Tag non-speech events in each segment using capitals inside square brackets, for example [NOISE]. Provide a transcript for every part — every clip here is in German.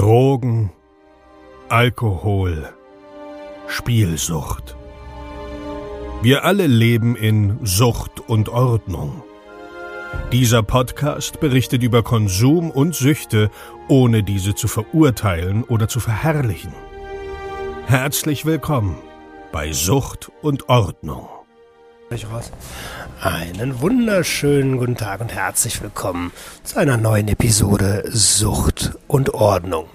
Drogen, Alkohol, Spielsucht. Wir alle leben in Sucht und Ordnung. Dieser Podcast berichtet über Konsum und Süchte, ohne diese zu verurteilen oder zu verherrlichen. Herzlich willkommen bei Sucht und Ordnung. Raus. Einen wunderschönen guten Tag und herzlich willkommen zu einer neuen Episode Sucht und Ordnung.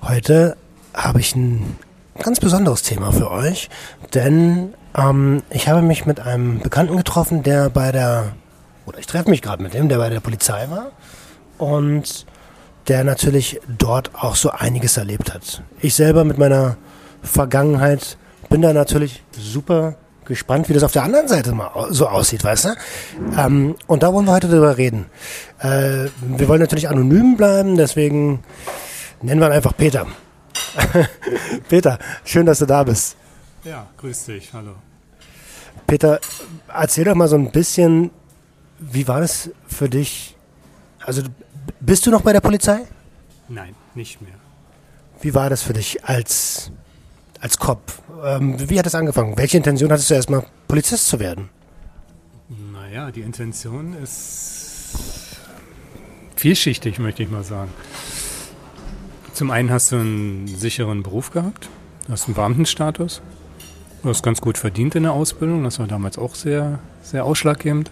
Heute habe ich ein ganz besonderes Thema für euch, denn ähm, ich habe mich mit einem Bekannten getroffen, der bei der, oder ich treffe mich gerade mit dem, der bei der Polizei war und der natürlich dort auch so einiges erlebt hat. Ich selber mit meiner Vergangenheit bin da natürlich super gespannt, wie das auf der anderen Seite mal so aussieht, weißt du? Ähm, und da wollen wir heute drüber reden. Äh, wir wollen natürlich anonym bleiben, deswegen nennen wir ihn einfach Peter. [LAUGHS] Peter, schön, dass du da bist. Ja, grüß dich, hallo. Peter, erzähl doch mal so ein bisschen, wie war das für dich? Also, bist du noch bei der Polizei? Nein, nicht mehr. Wie war das für dich als als Kopf. Ähm, wie hat es angefangen? Welche Intention hattest du erstmal, Polizist zu werden? Naja, die Intention ist vielschichtig, möchte ich mal sagen. Zum einen hast du einen sicheren Beruf gehabt, hast einen Beamtenstatus, du hast ganz gut verdient in der Ausbildung, das war damals auch sehr, sehr ausschlaggebend.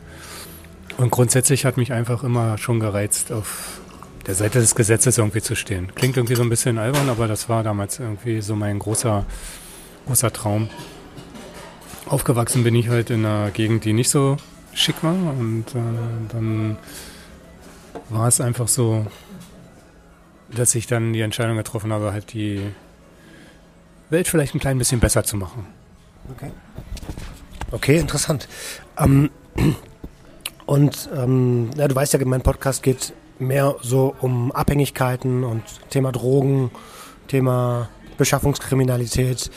Und grundsätzlich hat mich einfach immer schon gereizt, auf der Seite des Gesetzes irgendwie zu stehen. Klingt irgendwie so ein bisschen albern, aber das war damals irgendwie so mein großer, großer Traum. Aufgewachsen bin ich halt in einer Gegend, die nicht so schick war und äh, dann war es einfach so, dass ich dann die Entscheidung getroffen habe, halt die Welt vielleicht ein klein bisschen besser zu machen. Okay. Okay, interessant. Ähm, [CLEARS THROAT] und ähm, ja, du weißt ja, mein Podcast geht mehr so um Abhängigkeiten und Thema Drogen, Thema Beschaffungskriminalität.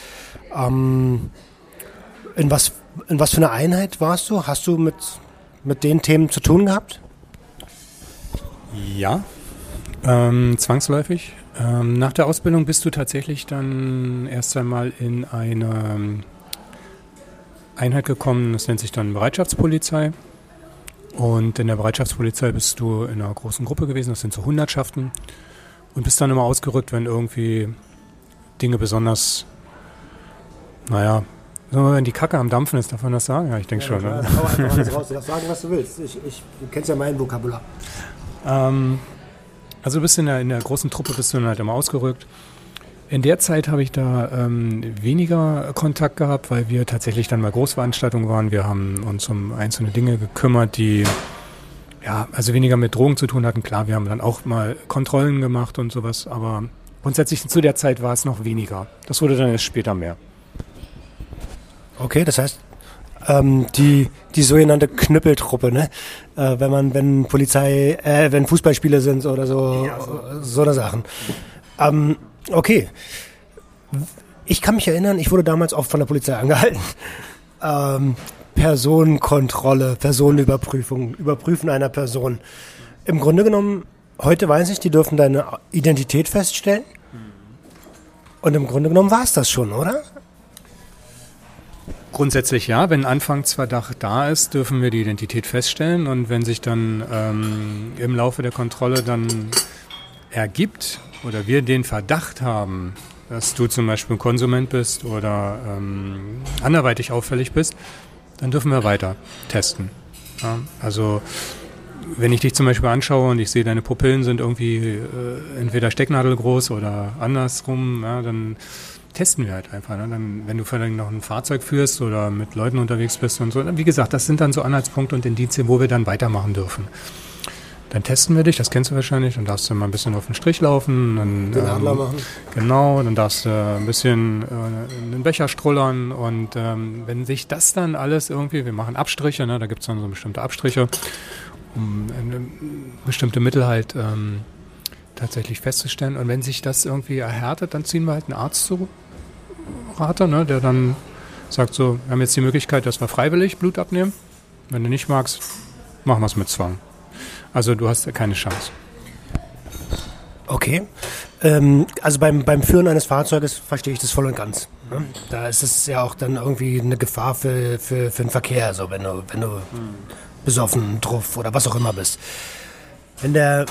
Ähm, in, was, in was für eine Einheit warst du? Hast du mit, mit den Themen zu tun gehabt? Ja, ähm, zwangsläufig. Ähm, nach der Ausbildung bist du tatsächlich dann erst einmal in eine Einheit gekommen, das nennt sich dann Bereitschaftspolizei. Und in der Bereitschaftspolizei bist du in einer großen Gruppe gewesen, das sind so Hundertschaften. Und bist dann immer ausgerückt, wenn irgendwie Dinge besonders, naja, wenn die Kacke am Dampfen ist, darf man das sagen? Ja, ich denke ja, schon. Ne? [LAUGHS] Raus. Du darfst sagen, was du willst. Ich, ich, du kennst ja mein Vokabular. Ähm, also du bist in der, in der großen Truppe, bist du dann halt immer ausgerückt. In der Zeit habe ich da ähm, weniger Kontakt gehabt, weil wir tatsächlich dann bei Großveranstaltungen waren. Wir haben uns um einzelne Dinge gekümmert, die ja, also weniger mit Drogen zu tun hatten. Klar, wir haben dann auch mal Kontrollen gemacht und sowas, aber grundsätzlich zu der Zeit war es noch weniger. Das wurde dann erst später mehr. Okay, das heißt, ähm, die, die sogenannte Knüppeltruppe, ne? Äh, wenn man, wenn Polizei, äh, wenn Fußballspiele sind oder so, ja, so. so eine Sachen. Ähm, Okay. Ich kann mich erinnern, ich wurde damals oft von der Polizei angehalten. [LAUGHS] Ähm, Personenkontrolle, Personenüberprüfung, Überprüfen einer Person. Im Grunde genommen, heute weiß ich, die dürfen deine Identität feststellen. Und im Grunde genommen war es das schon, oder? Grundsätzlich ja. Wenn Anfangsverdacht da ist, dürfen wir die Identität feststellen. Und wenn sich dann ähm, im Laufe der Kontrolle dann ergibt, oder wir den Verdacht haben, dass du zum Beispiel ein Konsument bist oder ähm, anderweitig auffällig bist, dann dürfen wir weiter testen. Ja, also wenn ich dich zum Beispiel anschaue und ich sehe, deine Pupillen sind irgendwie äh, entweder stecknadelgroß oder andersrum, ja, dann testen wir halt einfach. Ne? Dann, wenn du vielleicht noch ein Fahrzeug führst oder mit Leuten unterwegs bist und so, wie gesagt, das sind dann so Anhaltspunkte und Indizien, wo wir dann weitermachen dürfen. Dann testen wir dich, das kennst du wahrscheinlich, dann darfst du mal ein bisschen auf den Strich laufen. Dann, den Adler ähm, machen. Genau, dann darfst du ein bisschen äh, den Becher strullern und ähm, wenn sich das dann alles irgendwie, wir machen Abstriche, ne, da gibt es dann so bestimmte Abstriche, um äh, bestimmte Mittel halt ähm, tatsächlich festzustellen. Und wenn sich das irgendwie erhärtet, dann ziehen wir halt einen Arzt zu Rate, ne, der dann sagt so, wir haben jetzt die Möglichkeit, dass wir freiwillig Blut abnehmen. Wenn du nicht magst, machen wir es mit Zwang. Also du hast keine Chance. Okay. Ähm, also beim, beim Führen eines Fahrzeuges verstehe ich das voll und ganz. Ne? Da ist es ja auch dann irgendwie eine Gefahr für, für, für den Verkehr, also wenn du, wenn du besoffen, druff oder was auch immer bist. Wenn der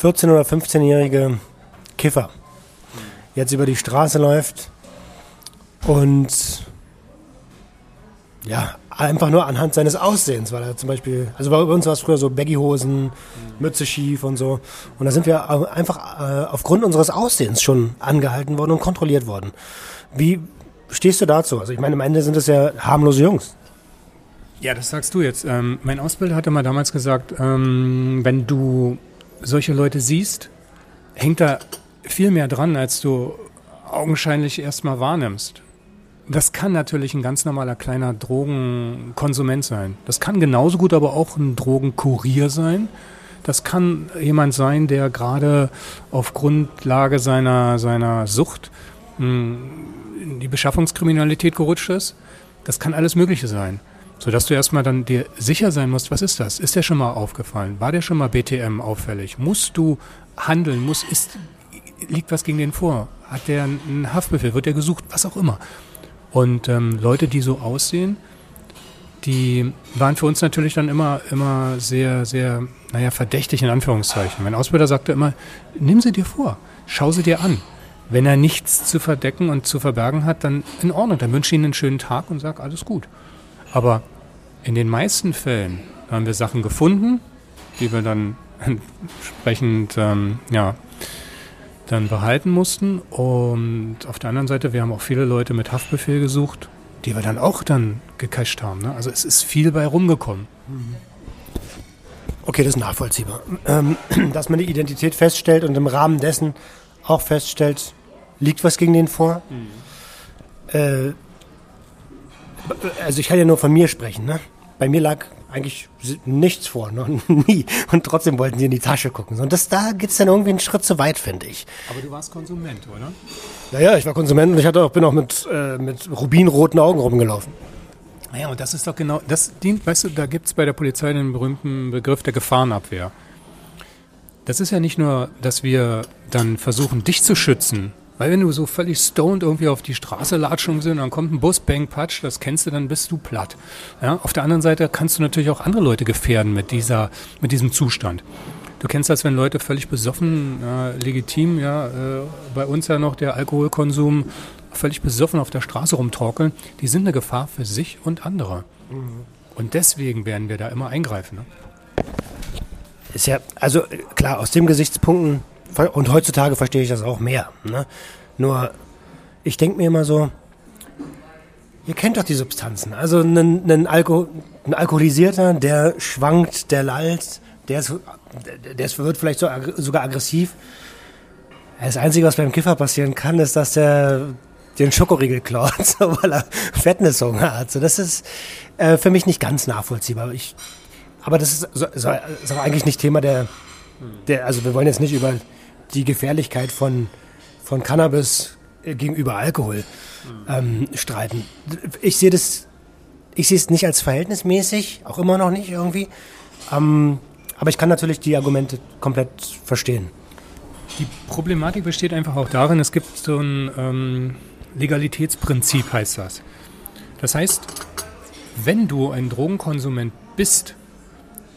14- oder 15-jährige Kiffer jetzt über die Straße läuft und ja, einfach nur anhand seines Aussehens, weil er zum Beispiel, also bei uns war es früher so Baggyhosen, Mütze schief und so. Und da sind wir einfach äh, aufgrund unseres Aussehens schon angehalten worden und kontrolliert worden. Wie stehst du dazu? Also ich meine, am Ende sind es ja harmlose Jungs. Ja, das sagst du jetzt. Ähm, mein Ausbilder hatte mal damals gesagt, ähm, wenn du solche Leute siehst, hängt da viel mehr dran, als du augenscheinlich erstmal wahrnimmst. Das kann natürlich ein ganz normaler kleiner Drogenkonsument sein. Das kann genauso gut aber auch ein Drogenkurier sein. Das kann jemand sein, der gerade auf Grundlage seiner, seiner Sucht mh, in die Beschaffungskriminalität gerutscht ist. Das kann alles Mögliche sein. Sodass du erstmal dann dir sicher sein musst, was ist das? Ist der schon mal aufgefallen? War der schon mal BTM auffällig? Musst du handeln? Muss, ist, liegt was gegen den vor? Hat der einen Haftbefehl? Wird der gesucht? Was auch immer. Und ähm, Leute, die so aussehen, die waren für uns natürlich dann immer, immer sehr, sehr, naja, verdächtig in Anführungszeichen. Mein Ausbilder sagte immer, nimm sie dir vor, schau sie dir an. Wenn er nichts zu verdecken und zu verbergen hat, dann in Ordnung. Dann wünsche ich ihnen einen schönen Tag und sag alles gut. Aber in den meisten Fällen haben wir Sachen gefunden, die wir dann [LAUGHS] entsprechend, ähm, ja, dann behalten mussten. Und auf der anderen Seite, wir haben auch viele Leute mit Haftbefehl gesucht, die wir dann auch dann gecached haben. Ne? Also es ist viel bei rumgekommen. Okay, das ist nachvollziehbar. Ähm, [CLEARS THROAT] dass man die Identität feststellt und im Rahmen dessen auch feststellt, liegt was gegen den vor. Mhm. Äh, also ich kann ja nur von mir sprechen. Ne? Bei mir lag eigentlich nichts vor, noch [LAUGHS] nie. Und trotzdem wollten sie in die Tasche gucken. Und das, da geht es dann irgendwie einen Schritt zu weit, finde ich. Aber du warst Konsument, oder? Naja, ich war Konsument und ich hatte auch, bin auch mit, äh, mit rubinroten Augen rumgelaufen. Naja, und das ist doch genau, das dient, weißt du, da gibt es bei der Polizei den berühmten Begriff der Gefahrenabwehr. Das ist ja nicht nur, dass wir dann versuchen, dich zu schützen, weil wenn du so völlig stoned irgendwie auf die Straße latschen sind, dann kommt ein Bus, bang, patsch, das kennst du, dann bist du platt. Ja, auf der anderen Seite kannst du natürlich auch andere Leute gefährden mit dieser, mit diesem Zustand. Du kennst das, wenn Leute völlig besoffen, äh, legitim, ja, äh, bei uns ja noch der Alkoholkonsum völlig besoffen auf der Straße rumtorkeln, die sind eine Gefahr für sich und andere. Mhm. Und deswegen werden wir da immer eingreifen. Ne? Ist ja, also klar, aus dem Gesichtspunkten und heutzutage verstehe ich das auch mehr. Ne? Nur, ich denke mir immer so, ihr kennt doch die Substanzen. Also ein, ein, Alko, ein Alkoholisierter, der schwankt, der lallt, der, ist, der ist, wird vielleicht so, sogar aggressiv. Das Einzige, was beim Kiffer passieren kann, ist, dass der den Schokoriegel klaut, [LAUGHS] weil er Fettneshunger hat. So, das ist äh, für mich nicht ganz nachvollziehbar. Ich, aber das ist, so, ist auch eigentlich nicht Thema der, der, also wir wollen jetzt nicht über die Gefährlichkeit von, von Cannabis gegenüber Alkohol ähm, streiten. Ich sehe das, ich sehe es nicht als verhältnismäßig, auch immer noch nicht irgendwie. Ähm, aber ich kann natürlich die Argumente komplett verstehen. Die Problematik besteht einfach auch darin, es gibt so ein ähm, Legalitätsprinzip, heißt das. Das heißt, wenn du ein Drogenkonsument bist,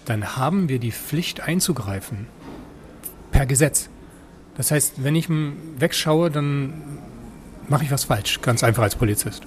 dann haben wir die Pflicht einzugreifen. Per Gesetz. Das heißt, wenn ich wegschaue, dann mache ich was falsch, ganz einfach als Polizist.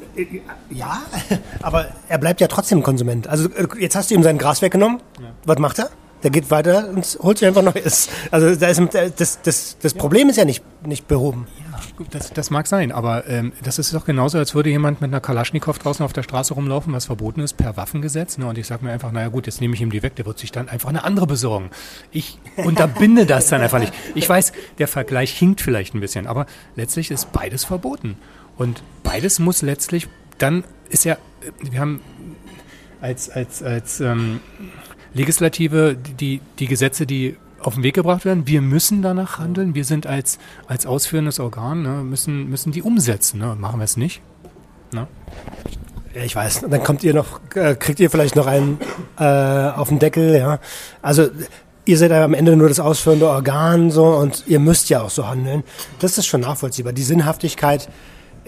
Ja, [LAUGHS] aber er bleibt ja trotzdem Konsument. Also äh, jetzt hast du ihm sein Gras weggenommen. Ja. Was macht er? Der geht weiter und holt sich einfach Neues. Also da ist, das, das, das Problem ist ja nicht, nicht behoben. Ja, das, das mag sein, aber ähm, das ist doch genauso, als würde jemand mit einer Kalaschnikow draußen auf der Straße rumlaufen, was verboten ist per Waffengesetz. Ne? Und ich sage mir einfach, naja gut, jetzt nehme ich ihm die weg, der wird sich dann einfach eine andere besorgen. Ich unterbinde das dann einfach nicht. Ich weiß, der Vergleich hinkt vielleicht ein bisschen, aber letztlich ist beides verboten. Und beides muss letztlich, dann ist ja, wir haben als, als, als ähm, Legislative die, die Gesetze, die auf den Weg gebracht werden. Wir müssen danach handeln. Wir sind als, als ausführendes Organ, ne, müssen, müssen die umsetzen. Ne? Machen wir es nicht. Ne? Ja, ich weiß. Dann kommt ihr noch, äh, kriegt ihr vielleicht noch einen äh, auf den Deckel. Ja, also ihr seid am Ende nur das ausführende Organ so und ihr müsst ja auch so handeln. Das ist schon nachvollziehbar. Die Sinnhaftigkeit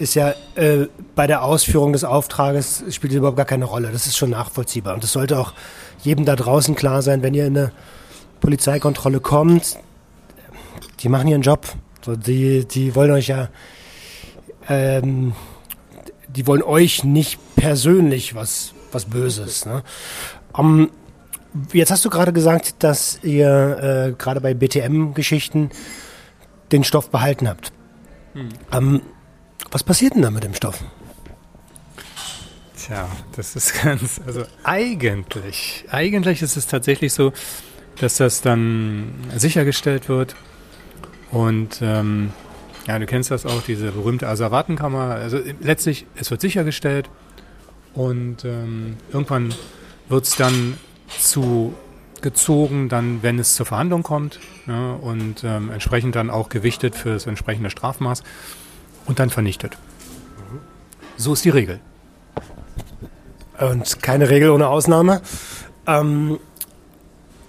ist ja äh, bei der Ausführung des Auftrages spielt überhaupt gar keine Rolle. Das ist schon nachvollziehbar. Und das sollte auch jedem da draußen klar sein, wenn ihr in eine Polizeikontrolle kommt, die machen ihren Job. So, die, die wollen euch ja, ähm, die wollen euch nicht persönlich was, was Böses. Ne? Um, jetzt hast du gerade gesagt, dass ihr äh, gerade bei BTM-Geschichten den Stoff behalten habt. Hm. Um, was passiert denn da mit dem Stoff? Tja, das ist [LAUGHS] ganz, also eigentlich, eigentlich ist es tatsächlich so, dass das dann sichergestellt wird und ähm, ja, du kennst das auch, diese berühmte Asservatenkammer. Also letztlich, es wird sichergestellt und ähm, irgendwann wird es dann zu gezogen, dann, wenn es zur Verhandlung kommt ja, und ähm, entsprechend dann auch gewichtet für das entsprechende Strafmaß und dann vernichtet. So ist die Regel. Und keine Regel ohne Ausnahme. Ähm,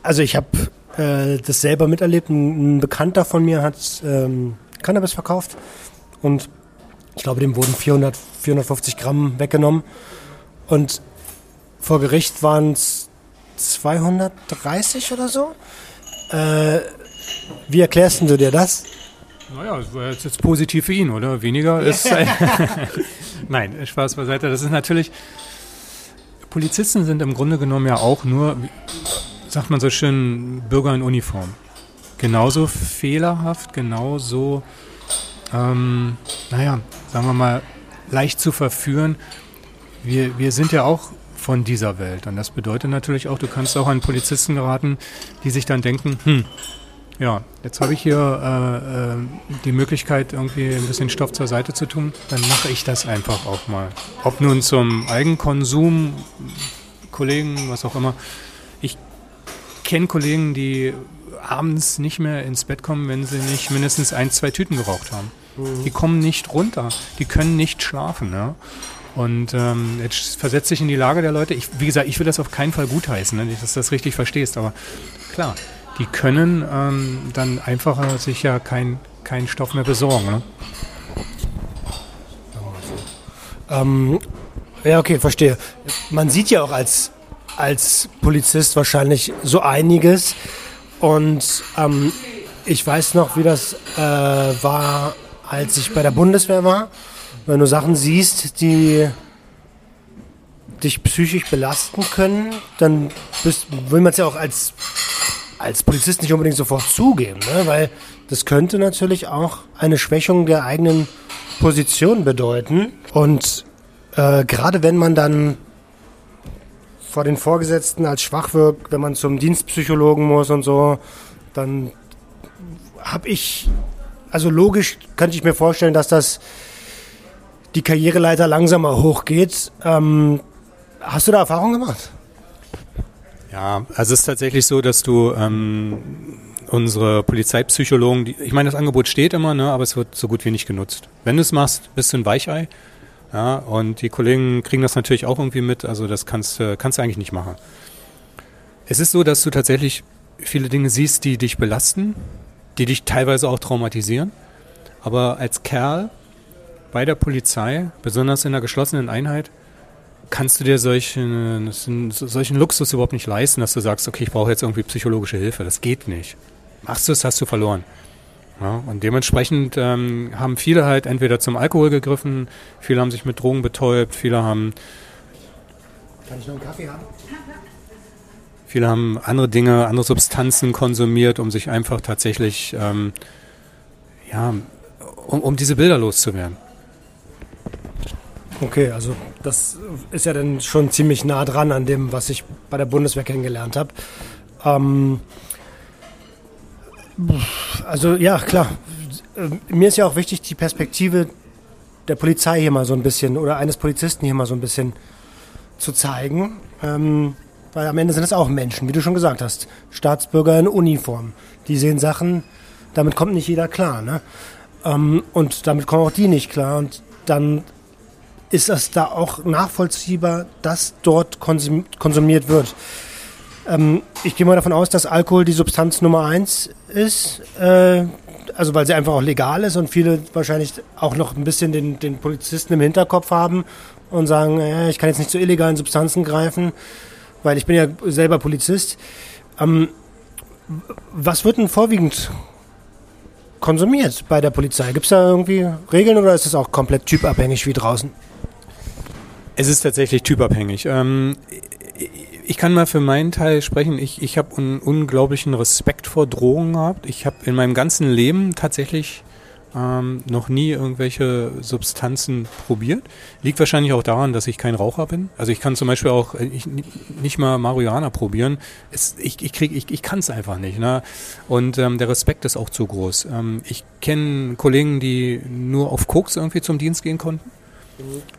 also ich habe äh, das selber miterlebt. Ein, Bekannter von mir hat ähm, Cannabis verkauft und ich glaube, dem wurden 400, 450 Gramm weggenommen. Und vor Gericht waren es 230 oder so. Äh, wie erklärst du dir das? Naja, das war jetzt, jetzt positiv für ihn, oder? Weniger [LAUGHS] ist. [LAUGHS] Nein, Spaß beiseite. Das ist natürlich. Polizisten sind im Grunde genommen ja auch nur, sagt man so schön, Bürger in Uniform. Genauso fehlerhaft, genauso, ähm, naja, sagen wir mal, leicht zu verführen. Wir, wir sind ja auch von dieser Welt. Und das bedeutet natürlich auch, du kannst auch an Polizisten geraten, die sich dann denken, hm, ja, jetzt habe ich hier äh, äh, die Möglichkeit, irgendwie ein bisschen Stoff zur Seite zu tun, dann mache ich das einfach auch mal. Ob nun zum Eigenkonsum, Kollegen, was auch immer. Ich kenne Kollegen, die abends nicht mehr ins Bett kommen, wenn sie nicht mindestens ein, zwei Tüten geraucht haben. Mhm. Die kommen nicht runter, die können nicht schlafen. Ja? Und ähm, jetzt versetzt sich in die Lage der Leute. Ich, wie gesagt, ich will das auf keinen Fall gutheißen, ne, dass du das richtig verstehst, aber klar, die können ähm, dann einfacher sich ja keinen kein Stoff mehr besorgen. Ne? Ähm, ja, okay, verstehe. Man sieht ja auch als, als Polizist wahrscheinlich so einiges. Und ähm, ich weiß noch, wie das äh, war, als ich bei der Bundeswehr war. Wenn du Sachen siehst, die dich psychisch belasten können, dann bist, will man es ja auch als als Polizist nicht unbedingt sofort zugeben, ne? weil das könnte natürlich auch eine Schwächung der eigenen Position bedeuten. Und äh, gerade wenn man dann vor den Vorgesetzten als schwach wirkt, wenn man zum Dienstpsychologen muss und so, dann habe ich, also logisch könnte ich mir vorstellen, dass das die Karriereleiter langsamer hochgeht. Ähm, hast du da Erfahrung gemacht? Ja, also es ist tatsächlich so, dass du ähm, unsere Polizeipsychologen, die, ich meine, das Angebot steht immer, ne, aber es wird so gut wie nicht genutzt. Wenn du es machst, bist du ein Weichei. Ja, und die Kollegen kriegen das natürlich auch irgendwie mit, also das kannst, kannst du eigentlich nicht machen. Es ist so, dass du tatsächlich viele Dinge siehst, die dich belasten, die dich teilweise auch traumatisieren. Aber als Kerl bei der Polizei, besonders in einer geschlossenen Einheit, kannst du dir solchen, solchen Luxus überhaupt nicht leisten, dass du sagst, okay, ich brauche jetzt irgendwie psychologische Hilfe. Das geht nicht. Machst du es, hast du verloren. Ja, und dementsprechend ähm, haben viele halt entweder zum Alkohol gegriffen, viele haben sich mit Drogen betäubt, viele haben. Kann ich noch einen Kaffee haben? Viele haben andere Dinge, andere Substanzen konsumiert, um sich einfach tatsächlich, ähm, ja, um, um diese Bilder loszuwerden. Okay, also das ist ja dann schon ziemlich nah dran an dem, was ich bei der Bundeswehr kennengelernt habe. Ähm, also ja, klar. Mir ist ja auch wichtig, die Perspektive der Polizei hier mal so ein bisschen oder eines Polizisten hier mal so ein bisschen zu zeigen. Ähm, weil am Ende sind es auch Menschen, wie du schon gesagt hast. Staatsbürger in Uniform. Die sehen Sachen, damit kommt nicht jeder klar. Ne? Ähm, und damit kommen auch die nicht klar. Und dann ist es da auch nachvollziehbar, dass dort konsumiert wird. Ähm, ich gehe mal davon aus, dass Alkohol die Substanz Nummer eins ist. Äh, also weil sie einfach auch legal ist und viele wahrscheinlich auch noch ein bisschen den, den Polizisten im Hinterkopf haben und sagen, äh, ich kann jetzt nicht zu illegalen Substanzen greifen, weil ich bin ja selber Polizist. Ähm, was wird denn vorwiegend konsumiert bei der Polizei? Gibt es da irgendwie Regeln oder ist es auch komplett typabhängig wie draußen? Es ist tatsächlich typabhängig. Ähm, ich kann mal für meinen Teil sprechen. Ich, ich habe einen unglaublichen Respekt vor Drogen gehabt. Ich habe in meinem ganzen Leben tatsächlich ähm, noch nie irgendwelche Substanzen probiert. Liegt wahrscheinlich auch daran, dass ich kein Raucher bin. Also ich kann zum Beispiel auch äh, ich, nicht mal Marihuana probieren. Es, ich ich, ich, ich kann es einfach nicht. Ne? Und ähm, der Respekt ist auch zu groß. Ähm, ich kenne Kollegen, die nur auf Koks irgendwie zum Dienst gehen konnten.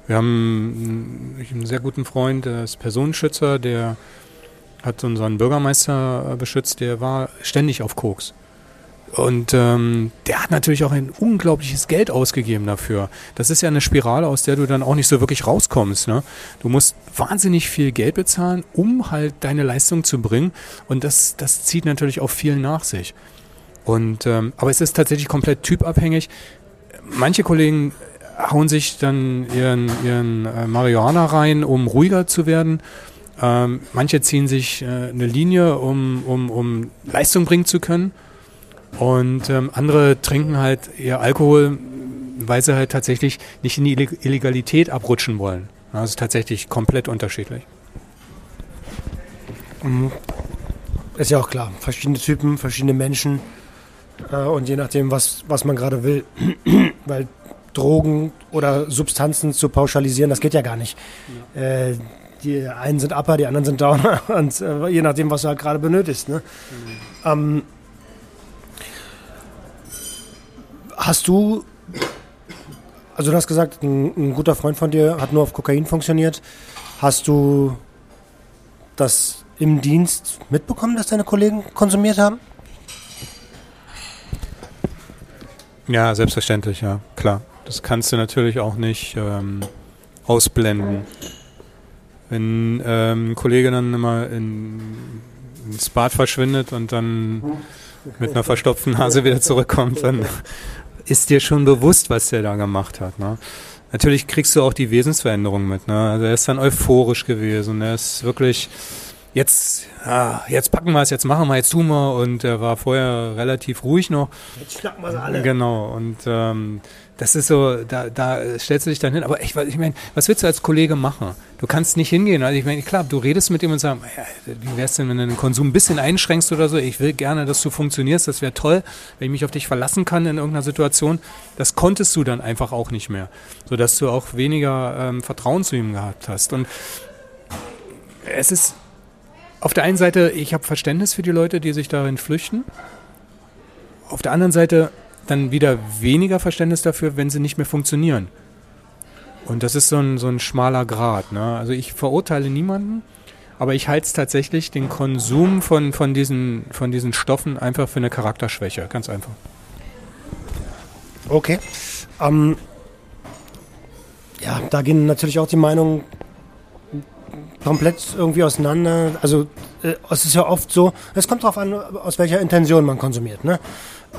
Wir haben einen sehr guten Freund, der ist Personenschützer, der hat unseren Bürgermeister beschützt, der war ständig auf Koks. Und ähm, der hat natürlich auch ein unglaubliches Geld ausgegeben dafür. Das ist ja eine Spirale, aus der du dann auch nicht so wirklich rauskommst. Ne? Du musst wahnsinnig viel Geld bezahlen, um halt deine Leistung zu bringen. Und das, das zieht natürlich auch viel nach sich. Und ähm, aber es ist tatsächlich komplett typabhängig. Manche Kollegen hauen sich dann ihren, ihren äh, Marihuana rein, um ruhiger zu werden. Ähm, manche ziehen sich äh, eine Linie, um, um, um Leistung bringen zu können. Und ähm, andere trinken halt ihr Alkohol, weil sie halt tatsächlich nicht in die Illegalität abrutschen wollen. Also tatsächlich komplett unterschiedlich. Mhm. Ist ja auch klar. Verschiedene Typen, verschiedene Menschen. Äh, und je nachdem, was, was man gerade will. [CLEARS THROAT] weil Drogen oder Substanzen zu pauschalisieren, das geht ja gar nicht. Ja. Äh, die einen sind Upper, die anderen sind Downer. [LAUGHS] Und äh, je nachdem, was du halt gerade benötigst. Ne? Mhm. Ähm, Hast du, also du hast gesagt, ein, ein, guter Freund von dir hat nur auf Kokain funktioniert. Hast du das im Dienst mitbekommen, dass deine Kollegen konsumiert haben? Ja, selbstverständlich, ja, klar. Das kannst du natürlich auch nicht ähm, ausblenden. Wenn ähm, ein Kollege dann immer in, ins Bad verschwindet und dann mit einer verstopften Nase wieder zurückkommt, dann ist dir schon bewusst, was der da gemacht hat. Ne? Natürlich kriegst du auch die Wesensveränderung mit. Ne? Also er ist dann euphorisch gewesen. Er ist wirklich jetzt, ah, jetzt packen wir es, jetzt machen wir, jetzt tun wir. Und er war vorher relativ ruhig noch. Jetzt schnacken wir sie alle. Genau. Und ähm, das ist so, da, da stellst du dich dann hin. Aber ich, ich meine, was willst du als Kollege machen? Du kannst nicht hingehen. Also ich meine, klar, du redest mit ihm und sagst, wie wär's denn, wenn du den Konsum ein bisschen einschränkst oder so? Ich will gerne, dass du funktionierst. Das wäre toll, wenn ich mich auf dich verlassen kann in irgendeiner Situation. Das konntest du dann einfach auch nicht mehr, sodass du auch weniger ähm, Vertrauen zu ihm gehabt hast. Und es ist auf der einen Seite, ich habe Verständnis für die Leute, die sich darin flüchten. Auf der anderen Seite dann wieder weniger Verständnis dafür, wenn sie nicht mehr funktionieren. Und das ist so ein, so ein schmaler Grad. Ne? Also ich verurteile niemanden, aber ich halte tatsächlich den Konsum von, von, diesen, von diesen Stoffen einfach für eine Charakterschwäche. Ganz einfach. Okay. Ähm, ja, da gehen natürlich auch die Meinungen komplett irgendwie auseinander. Also äh, es ist ja oft so, es kommt darauf an, aus welcher Intention man konsumiert. Ne?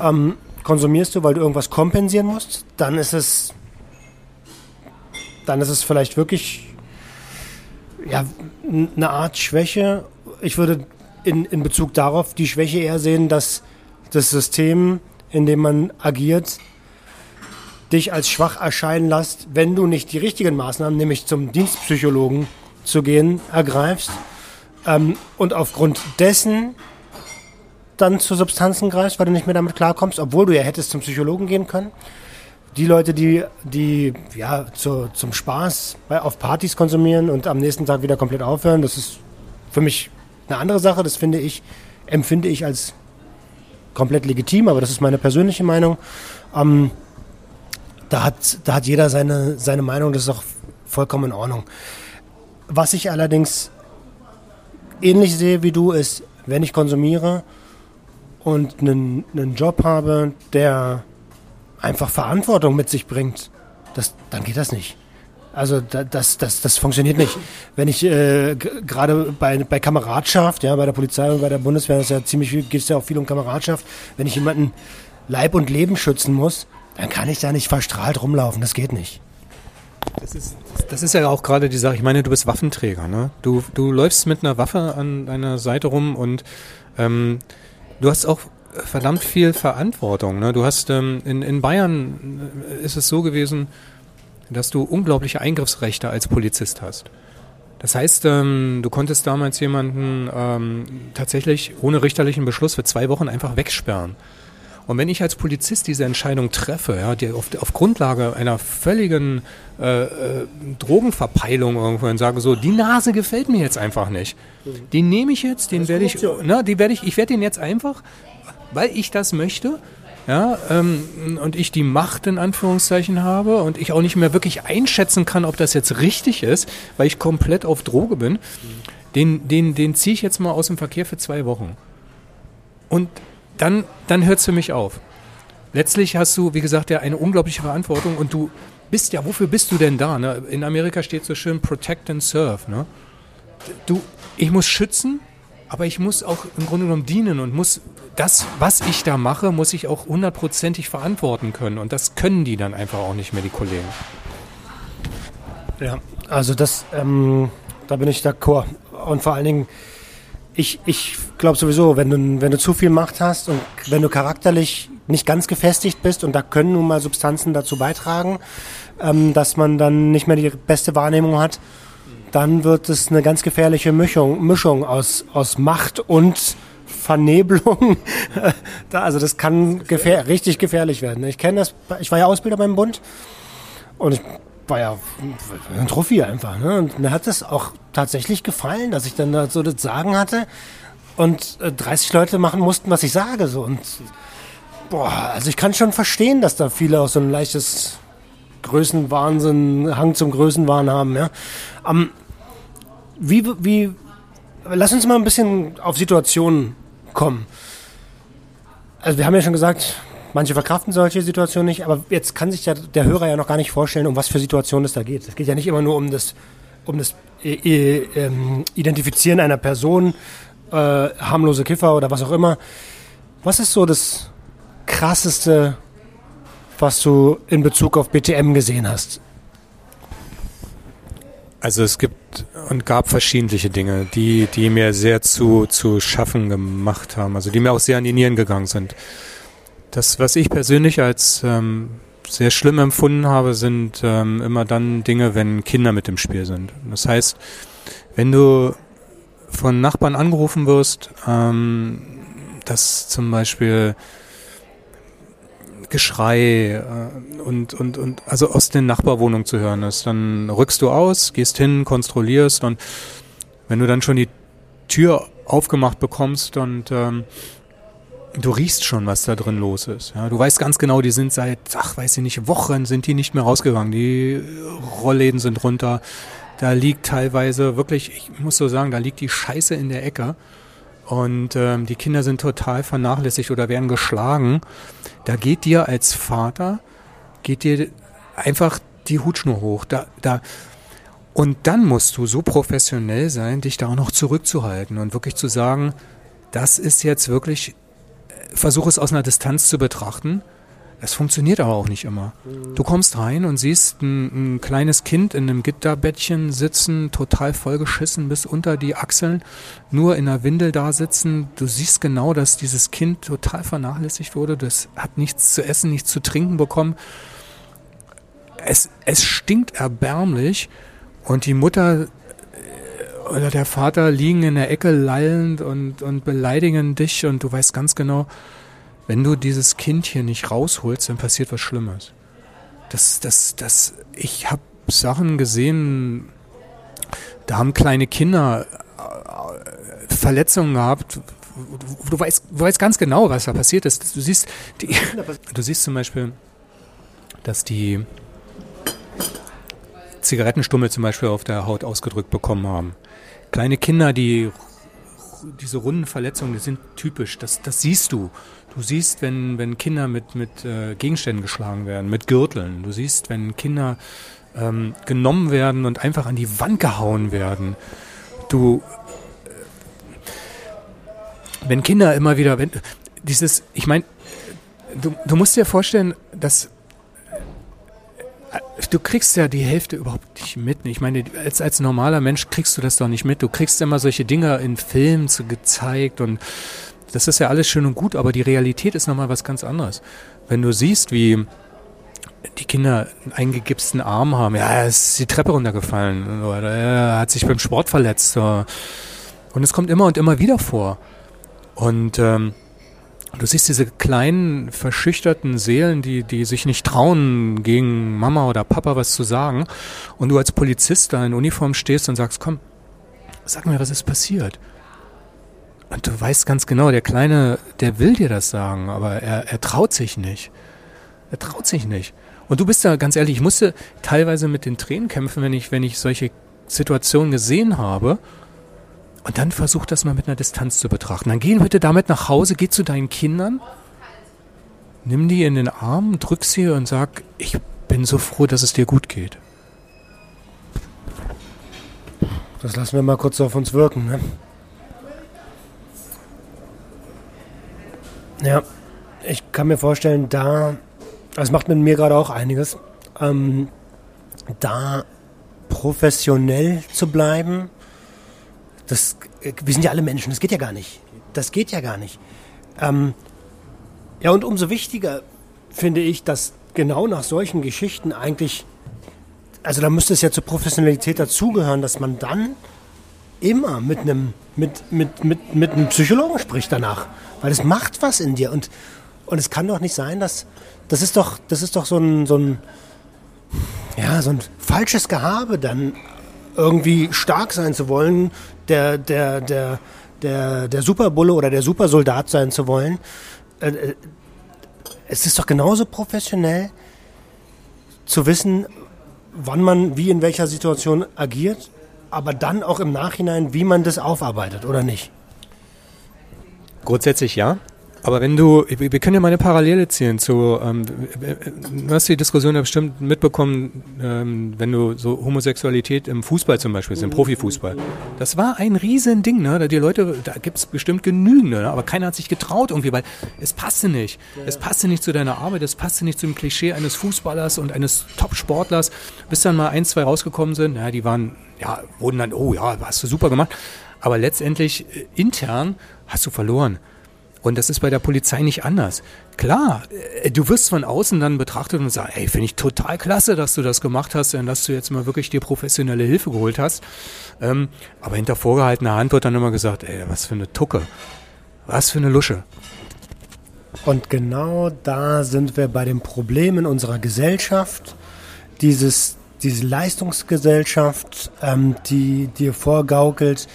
Ähm, konsumierst du, weil du irgendwas kompensieren musst, dann ist es, dann ist es vielleicht wirklich ja, eine Art Schwäche. Ich würde in, in Bezug darauf die Schwäche eher sehen, dass das System, in dem man agiert, dich als schwach erscheinen lässt, wenn du nicht die richtigen Maßnahmen, nämlich zum Dienstpsychologen zu gehen, ergreifst. Ähm, und aufgrund dessen dann zu Substanzen greifst, weil du nicht mehr damit klarkommst, obwohl du ja hättest zum Psychologen gehen können. Die Leute, die, die ja, zu, zum Spaß auf Partys konsumieren und am nächsten Tag wieder komplett aufhören, das ist für mich eine andere Sache. Das finde ich, empfinde ich als komplett legitim, aber das ist meine persönliche Meinung. Ähm, da, hat, da hat jeder seine, seine Meinung, das ist auch vollkommen in Ordnung. Was ich allerdings ähnlich sehe wie du, ist, wenn ich konsumiere, und einen, einen Job habe, der einfach Verantwortung mit sich bringt, das, dann geht das nicht. Also das, das, das funktioniert nicht. Wenn ich äh, gerade bei, bei Kameradschaft, ja, bei der Polizei und bei der Bundeswehr, das ist ja ziemlich viel, geht es ja auch viel um Kameradschaft. Wenn ich jemanden Leib und Leben schützen muss, dann kann ich da nicht verstrahlt rumlaufen. Das geht nicht. Das ist, das ist ja auch gerade die Sache. Ich meine, du bist Waffenträger. Ne? Du, du läufst mit einer Waffe an deiner Seite rum und ähm, du hast auch verdammt viel Verantwortung. Ne? Du hast ähm, in, in Bayern äh, ist es so gewesen, dass du unglaubliche Eingriffsrechte als Polizist hast. Das heißt, ähm, du konntest damals jemanden ähm, tatsächlich ohne richterlichen Beschluss für zwei Wochen einfach wegsperren. Und wenn ich als Polizist diese Entscheidung treffe, ja, die auf, auf Grundlage einer völligen äh, äh, Drogenverpeilung irgendwo sage so, die Nase gefällt mir jetzt einfach nicht. Die nehme ich jetzt, den werde ich, na, die werde ich, ich werde den jetzt einfach, weil ich das möchte, ja, ähm, und ich die Macht in Anführungszeichen habe und ich auch nicht mehr wirklich einschätzen kann, ob das jetzt richtig ist, weil ich komplett auf Droge bin, den, den, den ziehe ich jetzt mal aus dem Verkehr für zwei Wochen. Und dann, dann hört es für mich auf. Letztlich hast du, wie gesagt, ja eine unglaubliche Verantwortung und du bist ja, wofür bist du denn da? Ne? In Amerika steht so schön Protect and Serve. Ne? Du, ich muss schützen, aber ich muss auch im Grunde genommen dienen und muss das, was ich da mache, muss ich auch hundertprozentig verantworten können. Und das können die dann einfach auch nicht mehr, die Kollegen. Ja, also das, ähm, da bin ich d'accord. Und vor allen Dingen, ich, ich glaube sowieso, wenn du, wenn du zu viel Macht hast und wenn du charakterlich nicht ganz gefestigt bist, und da können nun mal Substanzen dazu beitragen, ähm, dass man dann nicht mehr die beste Wahrnehmung hat, dann wird es eine ganz gefährliche Mischung, Mischung aus, aus Macht und Vernebelung. [LAUGHS] also das kann gefähr richtig gefährlich werden. Ich kenne das, ich war ja Ausbilder beim Bund und ich war ja ein Trophy einfach. Ne? Und mir hat es auch tatsächlich gefallen, dass ich dann da so das Sagen hatte und 30 äh, Leute machen mussten, was ich sage. So. Und boah, also ich kann schon verstehen, dass da viele auch so ein leichtes Größenwahnsinn, Hang zum Größenwahn haben. Ja? Um, ähm, wie, wie, lass uns mal ein bisschen auf Situationen kommen. Also wir haben ja schon gesagt, manche verkraften solche Situationen nicht, aber jetzt kann sich ja der Hörer ja noch gar nicht vorstellen, um was für Situationen es da geht. Es geht ja nicht immer nur um das, um das äh, äh, Identifizieren einer Person, äh, harmlose Kiffer oder was auch immer. Was ist so das krasseste, was du in Bezug auf BTM gesehen hast? Also es gibt und gab verschiedene Dinge, die, die mir sehr zu, zu schaffen gemacht haben, also die mir auch sehr an die Nieren gegangen sind. Das, was ich persönlich als ähm, sehr schlimm empfunden habe, sind ähm, immer dann Dinge, wenn Kinder mit im Spiel sind. Das heißt, wenn du von Nachbarn angerufen wirst, ähm, dass zum Beispiel Geschrei äh, und, und, und also aus den Nachbarwohnungen zu hören ist. Dann rückst du aus, gehst hin, kontrollierst und wenn du dann schon die Tür aufgemacht bekommst und ähm, du riechst schon, was da drin los ist. Ja, du weißt ganz genau, die sind seit, ach, weiß ich nicht, Wochen sind die nicht mehr rausgegangen. Die Rollläden sind runter. Da liegt teilweise wirklich, ich muss so sagen, da liegt die Scheiße in der Ecke und ähm, die Kinder sind total vernachlässigt oder werden geschlagen, da geht dir als Vater, geht dir einfach die Hutschnur hoch. Da, da, und dann musst du so professionell sein, dich da auch noch zurückzuhalten und wirklich zu sagen, das ist jetzt wirklich, äh, versuch es aus einer Distanz zu betrachten es funktioniert aber auch nicht immer. Du kommst rein und siehst ein, ein, kleines Kind in einem Gitterbettchen sitzen, total vollgeschissen bis unter die Achseln, nur in der Windel da sitzen. Du siehst genau, dass dieses Kind total vernachlässigt wurde. Das hat nichts zu essen, nichts zu trinken bekommen. Es, es stinkt erbärmlich und die Mutter oder der Vater liegen in der Ecke lallend und, und beleidigen dich und du weißt ganz genau, wenn du dieses Kind hier nicht rausholst, dann passiert was Schlimmes. Das, das, das, ich habe Sachen gesehen, da haben kleine Kinder äh, Verletzungen gehabt. Du, du, weißt, du weißt ganz genau, was da passiert ist. Du siehst, die, du siehst zum Beispiel, dass die Zigarettenstummel zum Beispiel auf der Haut ausgedrückt bekommen haben. Kleine Kinder, die diese runden Verletzungen, die sind typisch. Das, das siehst du. Du siehst, wenn, wenn Kinder mit, mit äh, Gegenständen geschlagen werden, mit Gürteln. Du siehst, wenn Kinder ähm, genommen werden und einfach an die Wand gehauen werden. Du, äh, wenn Kinder immer wieder, wenn dieses, ich meine, du, du musst dir vorstellen, dass du kriegst ja die Hälfte überhaupt nicht mit. Ich meine, als, als normaler Mensch kriegst du das doch nicht mit. Du kriegst immer solche Dinge in Filmen zu, gezeigt und das ist ja alles schön und gut, aber die Realität ist nochmal was ganz anderes. Wenn du siehst, wie die Kinder einen eingegipsten Arm haben, ja, er ist die Treppe runtergefallen oder er hat sich beim Sport verletzt. Und es kommt immer und immer wieder vor. Und ähm, du siehst diese kleinen, verschüchterten Seelen, die, die sich nicht trauen, gegen Mama oder Papa was zu sagen. Und du als Polizist da in Uniform stehst und sagst, komm, sag mir, was ist passiert. Und du weißt ganz genau, der Kleine, der will dir das sagen, aber er, er traut sich nicht. Er traut sich nicht. Und du bist da ganz ehrlich, ich musste teilweise mit den Tränen kämpfen, wenn ich, wenn ich solche Situationen gesehen habe. Und dann versuch das mal mit einer Distanz zu betrachten. Dann geh bitte damit nach Hause, geh zu deinen Kindern, nimm die in den Arm, drück sie und sag, ich bin so froh, dass es dir gut geht. Das lassen wir mal kurz auf uns wirken, ne? Ja, ich kann mir vorstellen, da, das macht mit mir gerade auch einiges, ähm, da professionell zu bleiben, das, wir sind ja alle Menschen, das geht ja gar nicht. Das geht ja gar nicht. Ähm, ja, und umso wichtiger finde ich, dass genau nach solchen Geschichten eigentlich, also da müsste es ja zur Professionalität dazugehören, dass man dann immer mit einem mit, mit, mit, mit einem Psychologen spricht danach. Weil es macht was in dir. Und, und es kann doch nicht sein, dass. Das ist doch, das ist doch so ein, so ein, ja, so ein falsches Gehabe, dann irgendwie stark sein zu wollen, der, der, der, der, der Superbulle oder der Supersoldat sein zu wollen. Äh, äh, es ist doch genauso professionell zu wissen, wann man wie in welcher Situation agiert aber dann auch im Nachhinein, wie man das aufarbeitet, oder nicht? Grundsätzlich ja. Aber wenn du, wir können ja mal eine Parallele ziehen zu, ähm, du hast die Diskussion ja bestimmt mitbekommen, ähm, wenn du so Homosexualität im Fußball zum Beispiel, im Profifußball. Das war ein Riesending, ne? Die Leute, da gibt es bestimmt genügend, ne? aber keiner hat sich getraut irgendwie, weil es passte nicht. Es passte nicht zu deiner Arbeit, es passte nicht zum Klischee eines Fußballers und eines Top-Sportlers. Bis dann mal ein, zwei rausgekommen sind, ja, die waren, ja, wurden dann, oh ja, hast du super gemacht. Aber letztendlich äh, intern hast du verloren. Und das ist bei der Polizei nicht anders. Klar, äh, du wirst von außen dann betrachtet und sagst, ey, finde ich total klasse, dass du das gemacht hast und dass du jetzt mal wirklich dir professionelle Hilfe geholt hast. Ähm, aber hinter vorgehaltener Hand wird dann immer gesagt, ey, was für eine Tucke, was für eine Lusche. Und genau da sind wir bei den Problemen unserer Gesellschaft. Dieses, diese Leistungsgesellschaft, ähm, die dir vorgaukelt,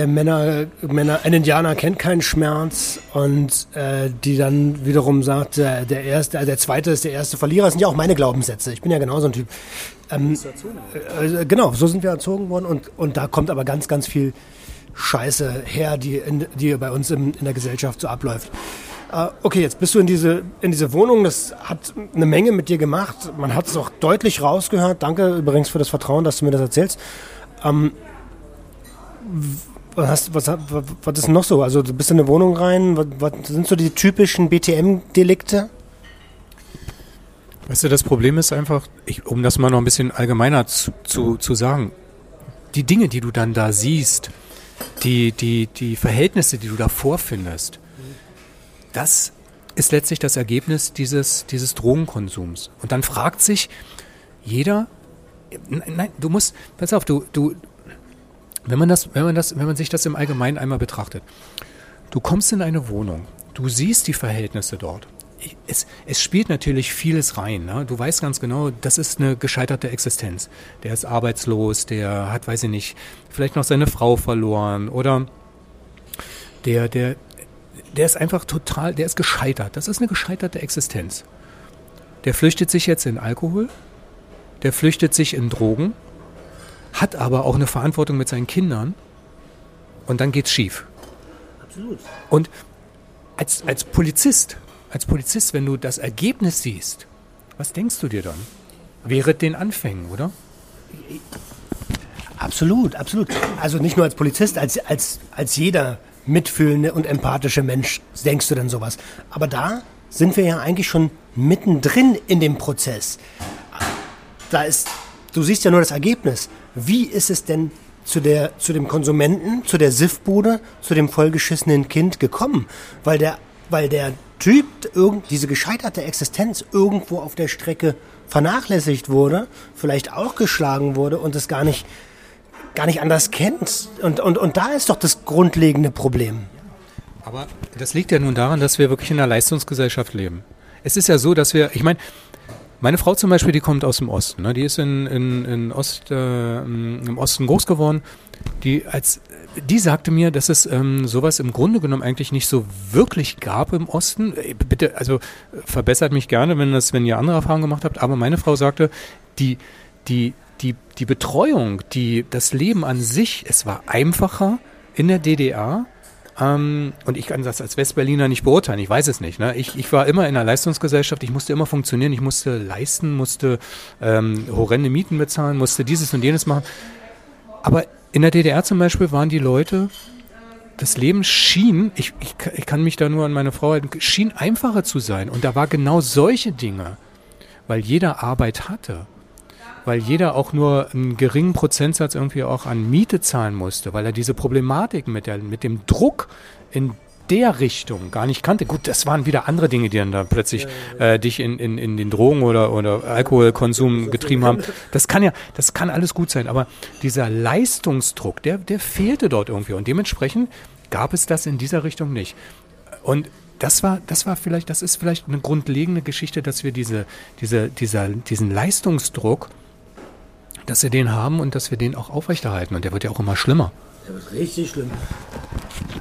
äh, Männer, Männer, ein Indianer kennt keinen Schmerz und äh, die dann wiederum sagt, äh, der erste, also der zweite ist der erste Verlierer. Das sind ja auch meine Glaubenssätze. Ich bin ja genauso ein Typ. Ähm, äh, genau, so sind wir erzogen worden und, und da kommt aber ganz, ganz viel Scheiße her, die, in, die bei uns im, in der Gesellschaft so abläuft. Äh, okay, jetzt bist du in diese, in diese Wohnung, das hat eine Menge mit dir gemacht. Man hat es auch deutlich rausgehört. Danke übrigens für das Vertrauen, dass du mir das erzählst. Ähm, was, was, was, was ist noch so? Also du bist in eine Wohnung rein, was, was sind so die typischen BTM-Delikte? Weißt du, das Problem ist einfach, ich, um das mal noch ein bisschen allgemeiner zu, zu, zu sagen, die Dinge, die du dann da siehst, die, die, die Verhältnisse, die du da vorfindest, das ist letztlich das Ergebnis dieses, dieses Drogenkonsums. Und dann fragt sich jeder, nein, du musst, pass auf, du, du, wenn man, das, wenn, man das, wenn man sich das im Allgemeinen einmal betrachtet, du kommst in eine Wohnung, du siehst die Verhältnisse dort. Es, es spielt natürlich vieles rein. Ne? Du weißt ganz genau, das ist eine gescheiterte Existenz. Der ist arbeitslos, der hat, weiß ich nicht, vielleicht noch seine Frau verloren oder der, der, der ist einfach total, der ist gescheitert. Das ist eine gescheiterte Existenz. Der flüchtet sich jetzt in Alkohol, der flüchtet sich in Drogen, hat aber auch eine Verantwortung mit seinen Kindern und dann geht's schief. Absolut. Und als, als Polizist, als Polizist, wenn du das Ergebnis siehst, was denkst du dir dann? wäre den Anfängen, oder? Absolut, absolut. Also nicht nur als Polizist, als, als, als jeder mitfühlende und empathische Mensch denkst du dann sowas. Aber da sind wir ja eigentlich schon mittendrin in dem Prozess. Da ist, du siehst ja nur das Ergebnis. Wie ist es denn zu, der, zu dem Konsumenten, zu der Siffbude, zu dem vollgeschissenen Kind gekommen? Weil der, weil der Typ, irgend, diese gescheiterte Existenz irgendwo auf der Strecke vernachlässigt wurde, vielleicht auch geschlagen wurde und es gar nicht, gar nicht anders kennt. Und, und, und da ist doch das grundlegende Problem. Aber das liegt ja nun daran, dass wir wirklich in einer Leistungsgesellschaft leben. Es ist ja so, dass wir, ich meine, meine Frau zum Beispiel, die kommt aus dem Osten. Ne? Die ist in, in, in Ost, äh, im Osten groß geworden. Die, als, die sagte mir, dass es ähm, sowas im Grunde genommen eigentlich nicht so wirklich gab im Osten. Äh, bitte, also verbessert mich gerne, wenn, das, wenn ihr andere Erfahrungen gemacht habt. Aber meine Frau sagte, die, die, die, die Betreuung, die, das Leben an sich, es war einfacher in der DDR ähm, und ich kann das als Westberliner nicht beurteilen, ich weiß es nicht. Ne? Ich, ich war immer in einer Leistungsgesellschaft, ich musste immer funktionieren, ich musste leisten, musste ähm, horrende Mieten bezahlen, musste dieses und jenes machen. Aber in der DDR zum Beispiel waren die Leute, das Leben schien, ich, ich, ich kann mich da nur an meine Frau halten, schien einfacher zu sein. Und da war genau solche Dinge, weil jeder Arbeit hatte weil jeder auch nur einen geringen Prozentsatz irgendwie auch an Miete zahlen musste, weil er diese Problematik mit, der, mit dem Druck in der Richtung gar nicht kannte. Gut, das waren wieder andere Dinge, die dann da plötzlich äh, dich in, in, in den Drogen oder, oder Alkoholkonsum getrieben haben. Das kann ja, das kann alles gut sein, aber dieser Leistungsdruck, der, der fehlte dort irgendwie und dementsprechend gab es das in dieser Richtung nicht. Und das war, das war vielleicht, das ist vielleicht eine grundlegende Geschichte, dass wir diese, diese, dieser, diesen Leistungsdruck dass wir den haben und dass wir den auch aufrechterhalten. Und der wird ja auch immer schlimmer. Der wird richtig schlimm.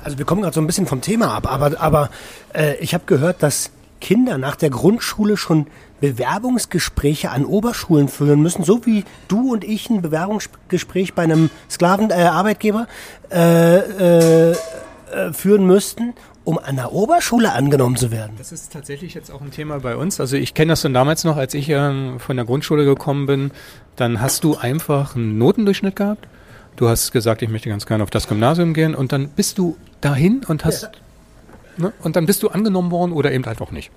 Also wir kommen gerade so ein bisschen vom Thema ab, aber, aber äh, ich habe gehört, dass Kinder nach der Grundschule schon Bewerbungsgespräche an Oberschulen führen müssen, so wie du und ich ein Bewerbungsgespräch bei einem Sklavenarbeitgeber äh, äh, äh, führen müssten, um an der Oberschule angenommen zu werden. Das ist tatsächlich jetzt auch ein Thema bei uns. Also ich kenne das dann damals noch, als ich äh, von der Grundschule gekommen bin, dann hast du einfach einen Notendurchschnitt gehabt. Du hast gesagt, ich möchte ganz gerne auf das Gymnasium gehen und dann bist du dahin und hast ja. ne, und dann bist du angenommen worden oder eben halt auch nicht.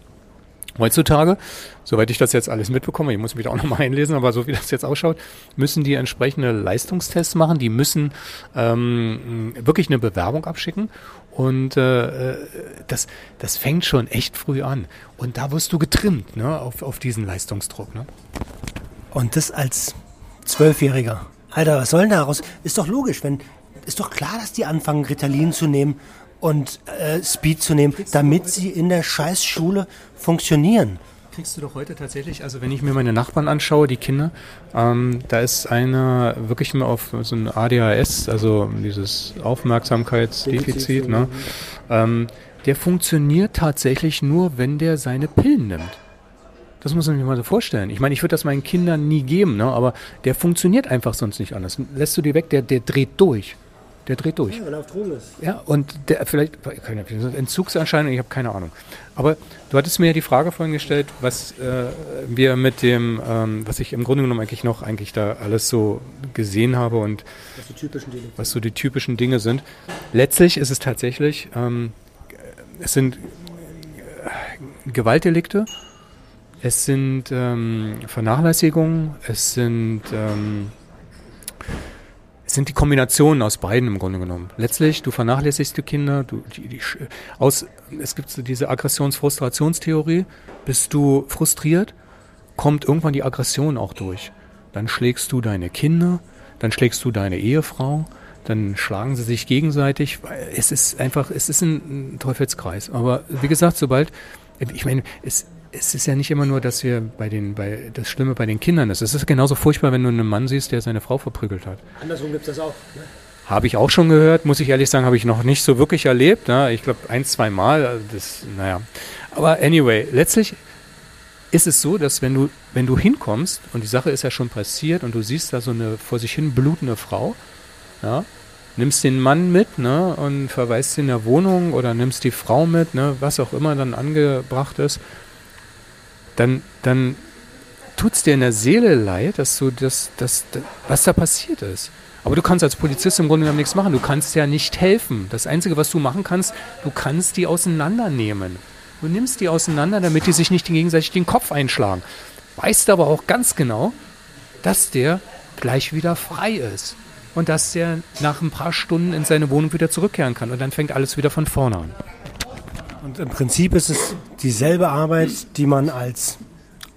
Heutzutage, soweit ich das jetzt alles mitbekomme, ich muss mich da auch nochmal einlesen, aber so wie das jetzt ausschaut, müssen die entsprechende Leistungstests machen, die müssen ähm, wirklich eine Bewerbung abschicken und äh, das, das fängt schon echt früh an. Und da wirst du getrimmt ne, auf, auf diesen Leistungsdruck. Ne? Und das als Zwölfjähriger. Alter, was soll denn daraus? Ist doch logisch, wenn. Ist doch klar, dass die anfangen, Ritalin zu nehmen und äh, Speed zu nehmen, damit sie in der Scheißschule funktionieren. Kriegst du doch heute tatsächlich, also wenn ich mir meine Nachbarn anschaue, die Kinder, ähm, da ist einer wirklich mal auf so ein ADHS, also dieses Aufmerksamkeitsdefizit, ne? Ähm, der funktioniert tatsächlich nur, wenn der seine Pillen nimmt. Das muss man sich mal so vorstellen. Ich meine, ich würde das meinen Kindern nie geben, ne? aber der funktioniert einfach sonst nicht anders. Lässt du die weg, der, der dreht durch. Der dreht durch. Ja, wenn er auf Drogen ist. Ja, und der vielleicht, keine Entzugserscheinung, ich habe keine Ahnung. Aber du hattest mir ja die Frage vorhin gestellt, was äh, wir mit dem, ähm, was ich im Grunde genommen eigentlich noch eigentlich da alles so gesehen habe und was, die typischen Dinge was so die typischen Dinge sind. Letztlich ist es tatsächlich, ähm, es sind äh, Gewaltdelikte, es sind ähm, Vernachlässigungen, es sind ähm, sind die Kombinationen aus beiden im Grunde genommen. Letztlich, du vernachlässigst die Kinder, du, die, die, aus, es gibt diese Aggressions-Frustrationstheorie, bist du frustriert, kommt irgendwann die Aggression auch durch. Dann schlägst du deine Kinder, dann schlägst du deine Ehefrau, dann schlagen sie sich gegenseitig. Es ist einfach, es ist ein Teufelskreis. Aber wie gesagt, sobald, ich meine, es, es ist ja nicht immer nur, dass wir bei den, bei das Schlimme bei den Kindern ist. Es ist genauso furchtbar, wenn du einen Mann siehst, der seine Frau verprügelt hat. Andersrum gibt es das auch. Ne? Habe ich auch schon gehört, muss ich ehrlich sagen, habe ich noch nicht so wirklich erlebt. Ne? Ich glaube, ein, zwei Mal. Also das, naja. Aber anyway, letztlich ist es so, dass wenn du, wenn du hinkommst und die Sache ist ja schon passiert und du siehst da so eine vor sich hin blutende Frau, ja, nimmst den Mann mit ne, und verweist ihn in der Wohnung oder nimmst die Frau mit, ne, was auch immer dann angebracht ist dann, dann tut's dir in der Seele leid, dass du das, das, das, was da passiert ist. Aber du kannst als Polizist im Grunde genommen nichts machen. Du kannst ja nicht helfen. Das Einzige, was du machen kannst, du kannst die auseinandernehmen. Du nimmst die auseinander, damit die sich nicht gegenseitig den Kopf einschlagen. Weißt aber auch ganz genau, dass der gleich wieder frei ist. Und dass der nach ein paar Stunden in seine Wohnung wieder zurückkehren kann. Und dann fängt alles wieder von vorne an. Und im Prinzip ist es dieselbe Arbeit, die man als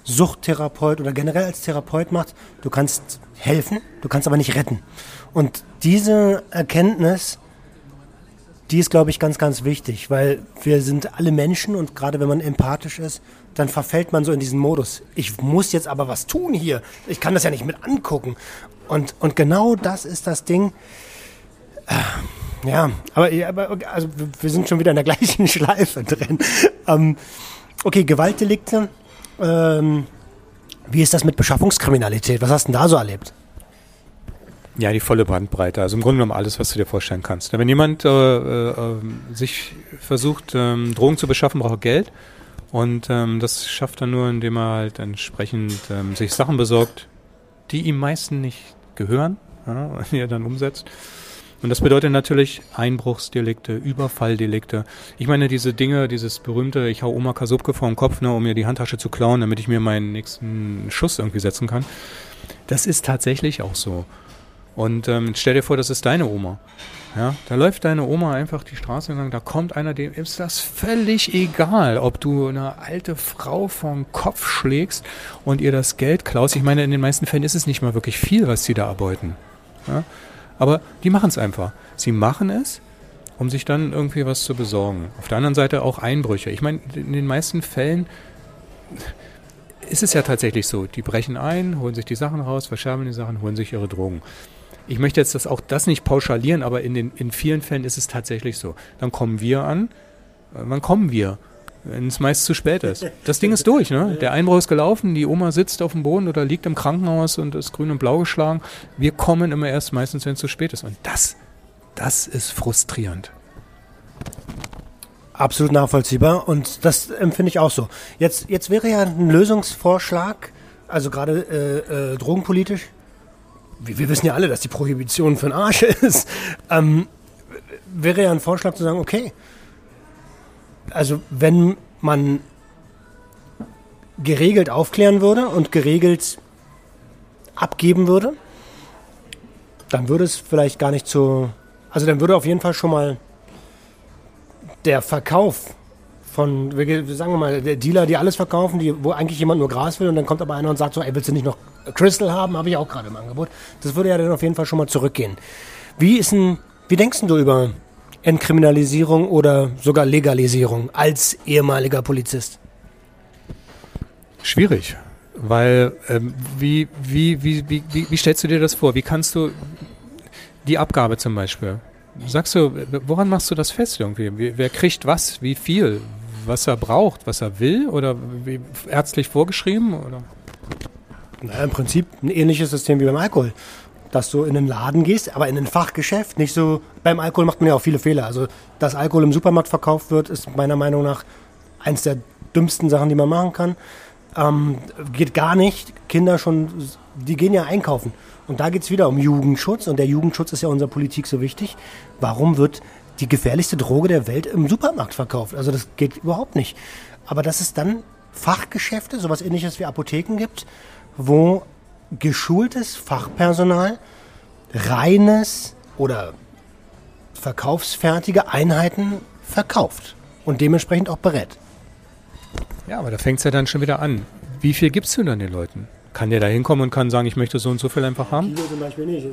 Suchttherapeut oder generell als Therapeut macht. Du kannst helfen, du kannst aber nicht retten. Und diese Erkenntnis, die ist, glaube ich, ganz, ganz wichtig, weil wir sind alle Menschen und gerade wenn man empathisch ist, dann verfällt man so in diesen Modus. Ich muss jetzt aber was tun hier. Ich kann das ja nicht mit angucken. Und, und genau das ist das Ding. Äh, ja, aber, aber also wir sind schon wieder in der [LAUGHS] gleichen Schleife drin. Ähm, okay, Gewaltdelikte. Ähm, wie ist das mit Beschaffungskriminalität? Was hast du denn da so erlebt? Ja, die volle Bandbreite. Also im Grunde genommen alles, was du dir vorstellen kannst. Wenn jemand äh, äh, sich versucht, ähm, Drogen zu beschaffen, braucht er Geld. Und ähm, das schafft er nur, indem er halt entsprechend ähm, sich Sachen besorgt, die ihm meisten nicht gehören, ja, [LAUGHS] die er dann umsetzt. Und das bedeutet natürlich Einbruchsdelikte, Überfalldelikte. Ich meine, diese Dinge, dieses berühmte, ich hau Oma Kasubke vor den Kopf, ne, um mir die Handtasche zu klauen, damit ich mir meinen nächsten Schuss irgendwie setzen kann. Das ist tatsächlich auch so. Und ähm, stell dir vor, das ist deine Oma. Ja, da läuft deine Oma einfach die Straße entlang, da kommt einer, dem ist das völlig egal, ob du eine alte Frau vom Kopf schlägst und ihr das Geld klaust. Ich meine, in den meisten Fällen ist es nicht mal wirklich viel, was sie da erbeuten. Ja? Aber die machen es einfach. Sie machen es, um sich dann irgendwie was zu besorgen. Auf der anderen Seite auch Einbrüche. Ich meine, in den meisten Fällen ist es ja tatsächlich so. Die brechen ein, holen sich die Sachen raus, verschärfen die Sachen, holen sich ihre Drogen ich möchte jetzt das, auch das nicht pauschalieren, aber in, den, in vielen Fällen ist es tatsächlich so. Dann kommen wir an. Äh, wann kommen wir? Wenn es meist zu spät ist. Das Ding ist durch, ne? Der Einbruch ist gelaufen, die Oma sitzt auf dem Boden oder liegt im Krankenhaus und ist grün und blau geschlagen. Wir kommen immer erst meistens, wenn es zu spät ist. Und das, das ist frustrierend. Absolut nachvollziehbar und das empfinde ich auch so. Jetzt, jetzt wäre ja ein Lösungsvorschlag, also gerade äh, äh, drogenpolitisch, wir, wir, wissen ja alle, dass die Prohibition für den Arsch [LAUGHS] ist. Ähm, wäre ja ein Vorschlag zu sagen, okay, also wenn man geregelt aufklären würde und geregelt abgeben würde, dann würde es vielleicht gar nicht zu, also dann würde auf jeden Fall schon mal der Verkauf von, sagen wir mal, der Dealer, die alles verkaufen, die, wo eigentlich jemand nur Gras will und dann kommt aber einer und sagt so, ey, willst du nicht noch Crystal haben? Habe ich auch gerade im Angebot. Das würde ja dann auf jeden Fall schon mal zurückgehen. Wie ist denn, wie denkst du über Entkriminalisierung oder sogar Legalisierung als ehemaliger Polizist? Schwierig, weil ähm, wie, wie, wie, wie, wie, wie stellst du dir das vor? Wie kannst du die Abgabe zum Beispiel? Sagst du, woran machst du das fest irgendwie? Wer kriegt was? Wie viel? was er braucht, was er will oder wie, ärztlich vorgeschrieben? Oder? Na, Im Prinzip ein ähnliches System wie beim Alkohol. Dass du in einen Laden gehst, aber in ein Fachgeschäft, nicht so. Beim Alkohol macht man ja auch viele Fehler. Also, dass Alkohol im Supermarkt verkauft wird, ist meiner Meinung nach eins der dümmsten Sachen, die man machen kann. Ähm, geht gar nicht. Kinder schon, die gehen ja einkaufen. Und da geht es wieder um Jugendschutz. Und der Jugendschutz ist ja unserer Politik so wichtig. Warum wird die gefährlichste Droge der Welt im Supermarkt verkauft. Also das geht überhaupt nicht. Aber dass es dann Fachgeschäfte, sowas ähnliches wie Apotheken gibt, wo geschultes Fachpersonal reines oder verkaufsfertige Einheiten verkauft und dementsprechend auch berät. Ja, aber da fängt es ja dann schon wieder an. Wie viel gibst du dann den Leuten? Kann der da hinkommen und kann sagen, ich möchte so und so viel einfach haben? Kilo zum Beispiel nicht.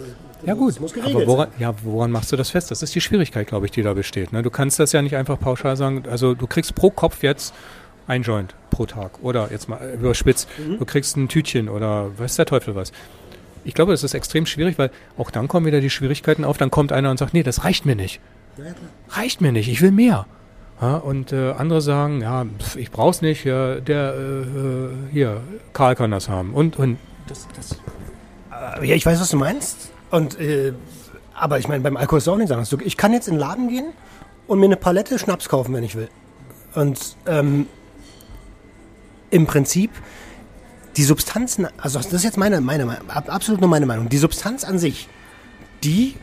Ja gut, aber woran, ja, woran machst du das fest? Das ist die Schwierigkeit, glaube ich, die da besteht. Ne? Du kannst das ja nicht einfach pauschal sagen. Also du kriegst pro Kopf jetzt ein Joint pro Tag oder jetzt mal überspitzt, mhm. du kriegst ein Tütchen oder weiß der Teufel was. Ich glaube, das ist extrem schwierig, weil auch dann kommen wieder die Schwierigkeiten auf. Dann kommt einer und sagt, nee, das reicht mir nicht. Reicht mir nicht, ich will mehr. Ja, und äh, andere sagen, ja, pf, ich brauch's nicht, ja, der äh, hier, Karl kann das haben. Und, und das, das. Äh, ja, ich weiß, was du meinst. Und äh, aber ich meine, beim Alkohol ist auch nicht anders. Ich kann jetzt in den Laden gehen und mir eine Palette Schnaps kaufen, wenn ich will. Und ähm, im Prinzip die Substanzen, also das ist jetzt meine, meine, absolut nur meine Meinung, die Substanz an sich, die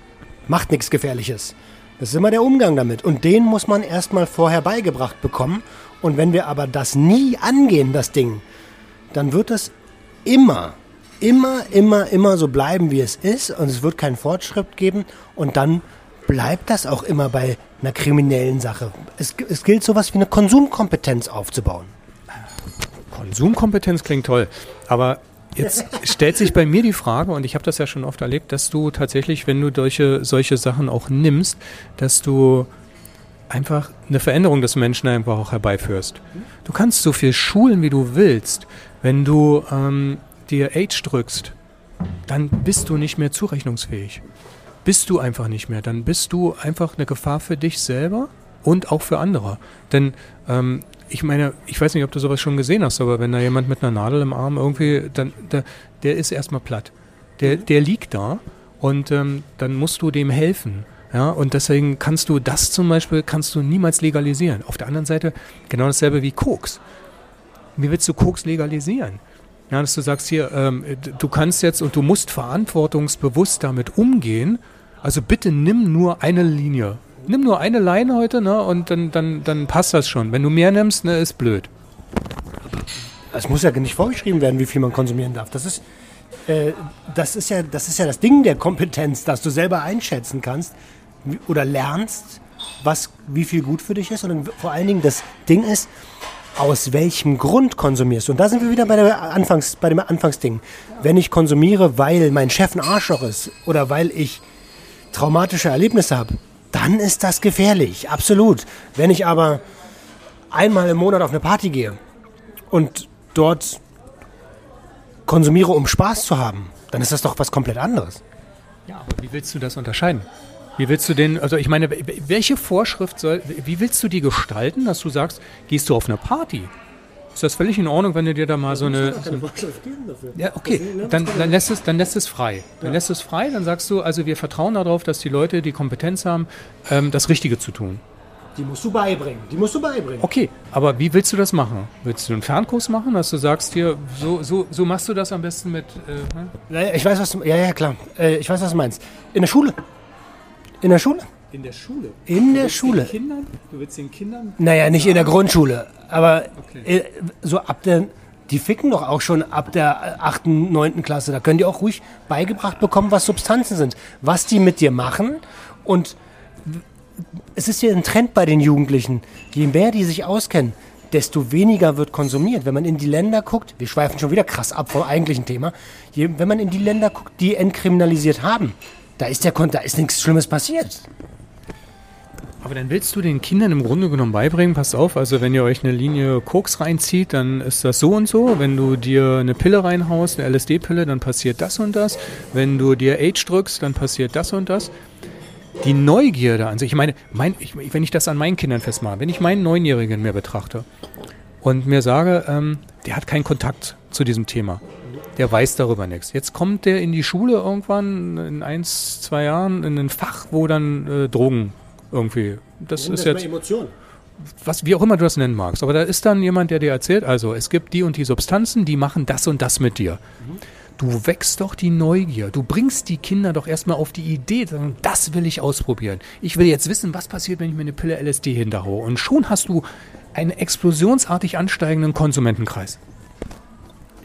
macht nichts Gefährliches. Das ist immer der Umgang damit. Und den muss man erstmal vorher beigebracht bekommen. Und wenn wir aber das nie angehen, das Ding, dann wird es immer, immer, immer, immer so bleiben, wie es ist. Und es wird keinen Fortschritt geben. Und dann bleibt das auch immer bei einer kriminellen Sache. Es, es gilt sowas wie eine Konsumkompetenz aufzubauen. Konsumkompetenz klingt toll, aber jetzt [LAUGHS] stellt sich bei mir die Frage, und ich habe das ja schon oft erlebt, dass du tatsächlich, wenn du solche, solche Sachen auch nimmst, dass du einfach eine Veränderung des Menschen einfach auch herbeiführst. Du kannst so viel schulen, wie du willst. Wenn du ähm, dir Age drückst, dann bist du nicht mehr zurechnungsfähig. Bist du einfach nicht mehr. Dann bist du einfach eine Gefahr für dich selber und auch für andere. Denn ähm, ich meine, ich weiß nicht, ob du sowas schon gesehen hast, aber wenn da jemand mit einer Nadel im Arm irgendwie, dann der, der ist erstmal platt. Der, mhm. der liegt da und ähm, dann musst du dem helfen. Ja, und deswegen kannst du das zum Beispiel kannst du niemals legalisieren. Auf der anderen Seite genau dasselbe wie Koks. Wie willst du Koks legalisieren? Ja, dass du sagst hier, ähm, du kannst jetzt und du musst verantwortungsbewusst damit umgehen. Also bitte nimm nur eine Linie nimm nur eine Leine heute, ne, und dann, dann, dann passt das schon. Wenn du mehr nimmst, ne, ist blöd. Es muss ja nicht vorgeschrieben werden, wie viel man konsumieren darf. Das ist, äh, das ist ja, das ist ja das Ding der Kompetenz, dass du selber einschätzen kannst oder lernst, was, wie viel gut für dich ist. Und vor allen Dingen das Ding ist, aus welchem Grund konsumierst du? Und da sind wir wieder bei, der Anfangs, bei dem Anfangsding. Wenn ich konsumiere, weil mein Chef ein Arschloch ist oder weil ich traumatische Erlebnisse habe, dann ist das gefährlich, absolut. Wenn ich aber einmal im Monat auf eine Party gehe und dort konsumiere, um Spaß zu haben, dann ist das doch was komplett anderes. Ja, aber wie willst du das unterscheiden? Wie willst du denn, also ich meine, welche Vorschrift soll, wie willst du die gestalten, dass du sagst, gehst du auf eine Party? Ist das völlig in Ordnung, wenn du dir da mal so eine. Ja, okay. Dann, dann, lässt es, dann lässt es frei. Dann lässt es frei, dann sagst du, also wir vertrauen darauf, dass die Leute die Kompetenz haben, ähm, das Richtige zu tun. Die musst du beibringen. Die musst du beibringen. Okay, aber wie willst du das machen? Willst du einen Fernkurs machen, dass du sagst hier, so, so, so machst du das am besten mit. Äh, hm? ich weiß, was du. Ja, ja, klar. Äh, ich weiß, was du meinst. In der Schule. In der Schule. In der Schule? In der Schule. Kindern? Du willst den Kindern? Naja, nicht in der Grundschule. Aber okay. Äh, so ab der. Die ficken doch auch schon ab der 8., 9. Klasse. Da können die auch ruhig beigebracht bekommen, was Substanzen sind. Was die mit dir machen. Und es ist ja ein Trend bei den Jugendlichen. Je mehr die sich auskennen, desto weniger wird konsumiert. Wenn man in die Länder guckt, wir schweifen schon wieder krass ab vom eigentlichen Thema, je, wenn man in die Länder guckt, die entkriminalisiert haben, da ist, der, da ist nichts Schlimmes passiert. Aber dann willst du den Kindern im Grunde genommen beibringen, pass auf, also wenn ihr euch eine Linie Koks reinzieht, dann ist das so und so. Wenn du dir eine Pille reinhaust, eine LSD-Pille, dann passiert das und das. Wenn du dir Age drückst, dann passiert das und das. Die Neugierde an sich, ich meine, mein, ich, wenn ich das an meinen Kindern festmache, wenn ich meinen Neunjährigen mir betrachte und mir sage, ähm, der hat keinen Kontakt zu diesem Thema, der weiß darüber nichts. Jetzt kommt der in die Schule irgendwann in eins, zwei Jahren in ein Fach, wo dann äh, Drogen irgendwie. Das ist das jetzt. Emotion. Was, wie auch immer du das nennen magst. Aber da ist dann jemand, der dir erzählt, also es gibt die und die Substanzen, die machen das und das mit dir. Mhm. Du wächst doch die Neugier. Du bringst die Kinder doch erstmal auf die Idee, das will ich ausprobieren. Ich will jetzt wissen, was passiert, wenn ich mir eine Pille LSD hinterhaue. Und schon hast du einen explosionsartig ansteigenden Konsumentenkreis.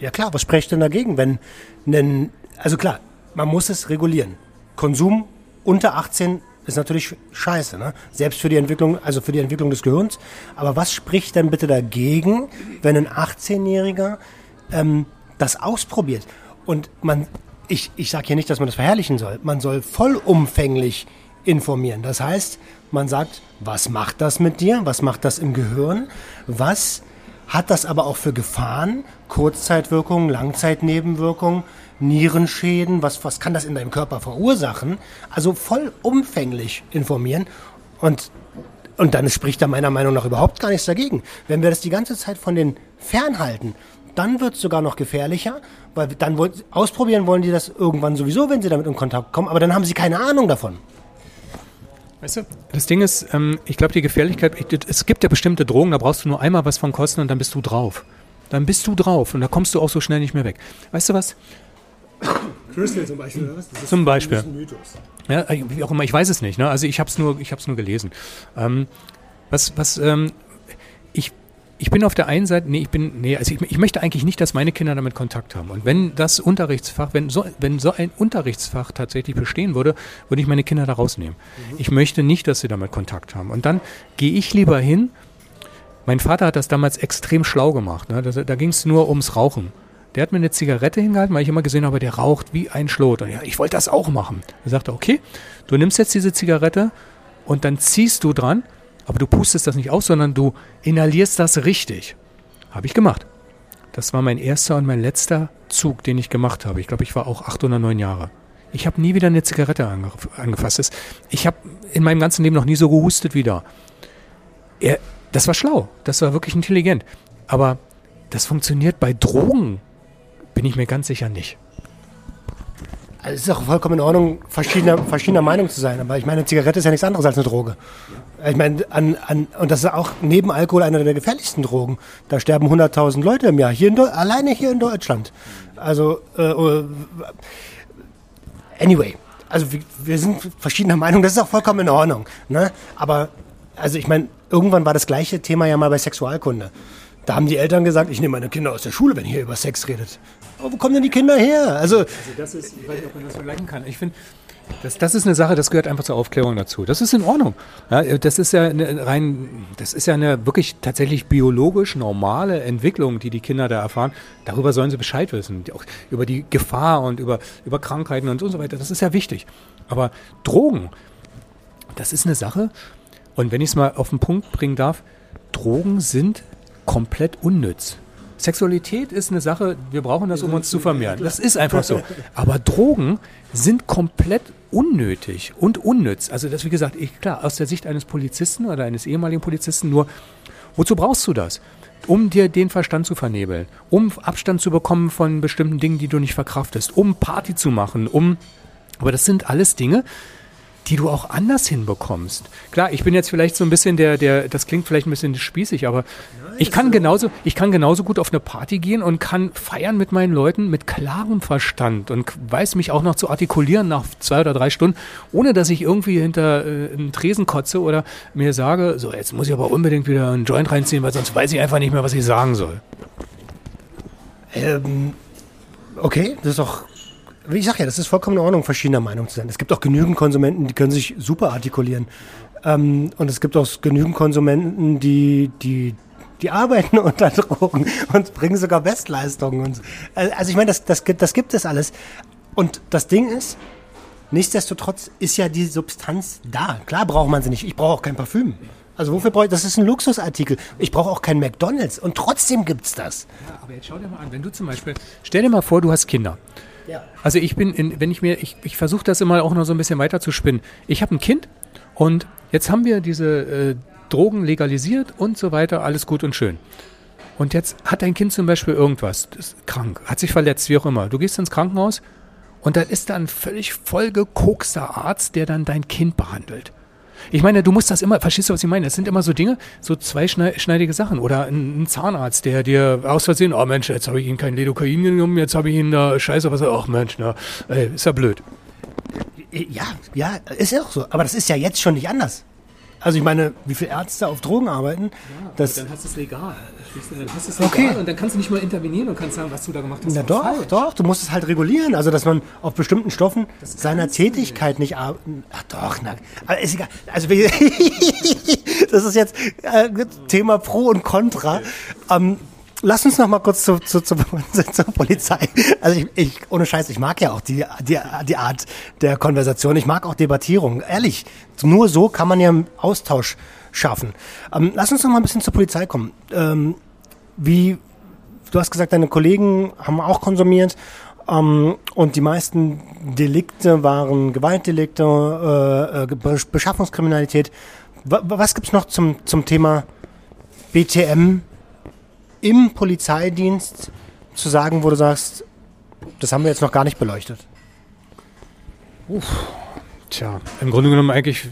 Ja klar, was spricht denn dagegen, wenn, wenn also klar, man muss es regulieren. Konsum unter 18 ist natürlich scheiße, ne? Selbst für die Entwicklung, also für die Entwicklung des Gehirns. Aber was spricht denn bitte dagegen, wenn ein 18-Jähriger ähm, das ausprobiert? Und man, ich, ich sage hier nicht, dass man das verherrlichen soll. Man soll vollumfänglich informieren. Das heißt, man sagt, was macht das mit dir? Was macht das im Gehirn? Was hat das aber auch für Gefahren? Kurzzeitwirkungen, Langzeitnebenwirkungen? Nierenschäden, was, was kann das in deinem Körper verursachen? Also vollumfänglich informieren und, und dann spricht da meiner Meinung nach überhaupt gar nichts dagegen. Wenn wir das die ganze Zeit von den fernhalten, dann wird es sogar noch gefährlicher, weil dann wollen, ausprobieren wollen die das irgendwann sowieso, wenn sie damit in Kontakt kommen, aber dann haben sie keine Ahnung davon. Weißt du, das Ding ist, ähm, ich glaube, die Gefährlichkeit, es gibt ja bestimmte Drogen, da brauchst du nur einmal was von kosten und dann bist du drauf. dann bist du drauf und da kommst du auch so schnell nicht mehr weg. Weißt du was? Crystal zum Beispiel, oder was? Das ist Zum Beispiel. ein Mythos. Ja, wie auch immer, ich weiß es nicht. Ne? Also ich habe es nur, ich nur gelesen. Ähm, was, was, ähm, ich, bin auf der einen Seite, nee, ich bin, nee, also ich, ich möchte eigentlich nicht, dass meine Kinder damit Kontakt haben. Und wenn das Unterrichtsfach, wenn so, wenn so ein Unterrichtsfach tatsächlich bestehen würde, würde ich meine Kinder da rausnehmen. Ich möchte nicht, dass sie damit Kontakt haben. Und dann gehe ich lieber hin. Mein Vater hat das damals extrem schlau gemacht. Ne? Da, da ging es nur ums Rauchen. Der hat mir eine Zigarette hingehalten, weil ich immer gesehen habe, der raucht wie ein Schlot. Und ja, ich wollte das auch machen. Er sagte, okay, du nimmst jetzt diese Zigarette und dann ziehst du dran, aber du pustest das nicht aus, sondern du inhalierst das richtig. Habe ich gemacht. Das war mein erster und mein letzter Zug, den ich gemacht habe. Ich glaube, ich war auch acht oder neun Jahre. Ich habe nie wieder eine Zigarette ange angefasst. Ich habe in meinem ganzen Leben noch nie so gehustet wie da. Er, das war schlau. Das war wirklich intelligent. Aber das funktioniert bei Drogen, bin ich mir ganz sicher nicht. Also es ist auch vollkommen in Ordnung, verschiedener, verschiedener Meinung zu sein. Aber ich meine, eine Zigarette ist ja nichts anderes als eine Droge. Ich meine, an, an, und das ist auch neben Alkohol eine der gefährlichsten Drogen. Da sterben 100.000 Leute im Jahr, hier in alleine hier in Deutschland. Also, äh, äh, anyway, also wir, wir sind verschiedener Meinung, das ist auch vollkommen in Ordnung. Ne? Aber, also ich meine, irgendwann war das gleiche Thema ja mal bei Sexualkunde. Da haben die Eltern gesagt, ich nehme meine Kinder aus der Schule, wenn ihr über Sex redet. Aber wo kommen denn die Kinder her? Also, Also das ist, ich weiß nicht, ob man das vergleichen kann. Ich finde, das, das ist eine Sache, das gehört einfach zur Aufklärung dazu. Das ist in Ordnung. Ja, das ist ja eine rein, das ist ja eine wirklich tatsächlich biologisch normale Entwicklung, die die Kinder da erfahren. Darüber sollen sie Bescheid wissen. Auch über die Gefahr und über, über Krankheiten und so weiter. Das ist ja wichtig. Aber Drogen, das ist eine Sache. Und wenn ich es mal auf den Punkt bringen darf, Drogen sind komplett unnütz. Sexualität ist eine Sache, wir brauchen das, um uns zu vermehren. Das ist einfach so. [LAUGHS] Aber Drogen sind komplett unnötig und unnütz. Also das, wie gesagt, ich, klar, aus der Sicht eines Polizisten oder eines ehemaligen Polizisten nur, wozu brauchst du das? Um dir den Verstand zu vernebeln, um Abstand zu bekommen von bestimmten Dingen, die du nicht verkraftest, um Party zu machen, um, aber das sind alles Dinge, die du auch anders hinbekommst. Klar, ich bin jetzt vielleicht so ein bisschen der, der, das klingt vielleicht ein bisschen spießig, aber ich kann genauso, ich kann genauso gut auf eine Party gehen und kann feiern mit meinen Leuten mit klarem Verstand und weiß mich auch noch zu artikulieren nach zwei oder drei Stunden, ohne dass ich irgendwie hinter äh, einen Tresen kotze oder mir sage, so jetzt muss ich aber unbedingt wieder einen Joint reinziehen, weil sonst weiß ich einfach nicht mehr, was ich sagen soll. Ähm, okay, das ist doch. Ich sag ja, das ist vollkommen in Ordnung, verschiedener Meinung zu sein. Es gibt auch genügend Konsumenten, die können sich super artikulieren. Ähm, und es gibt auch genügend Konsumenten, die, die, die arbeiten [LAUGHS] unter Drogen und bringen sogar Bestleistungen. Und, so. also ich meine, das, das, gibt- das gibt es alles. Und das Ding ist, nichtsdestotrotz ist ja die Substanz da. Klar braucht man sie nicht. Ich brauche auch kein Parfüm. Also wofür brauche ich, das ist ein Luxusartikel. Ich brauche auch kein McDonalds. Und trotzdem gibt's das. Ja, aber jetzt schau dir mal an, wenn du zum Beispiel, stell dir mal vor, du hast Kinder. Ja. Also ich bin, in, wenn ich mir, ich, ich versuche das immer auch noch so ein bisschen weiter zu spinnen. Ich habe ein Kind und jetzt haben wir diese äh, Drogen legalisiert und so weiter, alles gut und schön. Und jetzt hat dein Kind zum Beispiel irgendwas, ist krank, hat sich verletzt, wie auch immer. Du gehst ins Krankenhaus und dann ist da ein völlig vollgekokster Arzt, der dann dein Kind behandelt. Ich meine, du musst das immer, verstehst du, was ich meine? Es sind immer so Dinge, so zweischneidige Sachen. Oder ein, ein Zahnarzt, der dir aus Versehen, oh Mensch, jetzt habe ich Ihnen kein Lidocain genommen, jetzt habe ich Ihnen da Scheiße, was, ach Mensch, na, ey, ist ja blöd. Ja, ja, ist ja auch so. Aber das ist ja jetzt schon nicht anders. Also ich meine, wie viele Ärzte auf Drogen arbeiten, das, hast du es legal. Dann hast du es Okay. und dann kannst du nicht mal intervenieren und kannst sagen, was du da gemacht hast. na doch, falsch. doch, du musst es halt regulieren. Also dass man auf bestimmten Stoffen seiner Tätigkeit nicht arbeiten. Ach doch, na, aber ist egal. Also [LAUGHS] das ist jetzt äh, Thema Pro und Contra. Ähm, lass uns noch mal kurz zu, zu, zu, [LAUGHS] zur Polizei. Also ich, ich, ohne Scheiß, ich mag ja auch die, die, die Art der Konversation. Ich mag auch Debattierung. Ehrlich, nur so kann man ja einen Austausch schaffen. Ähm, lass uns noch mal ein bisschen zur Polizei kommen. Ähm, wie, du hast gesagt, deine Kollegen haben auch konsumiert. Ähm, und die meisten Delikte waren Gewaltdelikte, äh, äh, Be- Beschaffungskriminalität. Wa- wa- Was gibt's noch zum, zum Thema BTM im Polizeidienst zu sagen, wo du sagst, das haben wir jetzt noch gar nicht beleuchtet? Tja, im Grunde genommen eigentlich,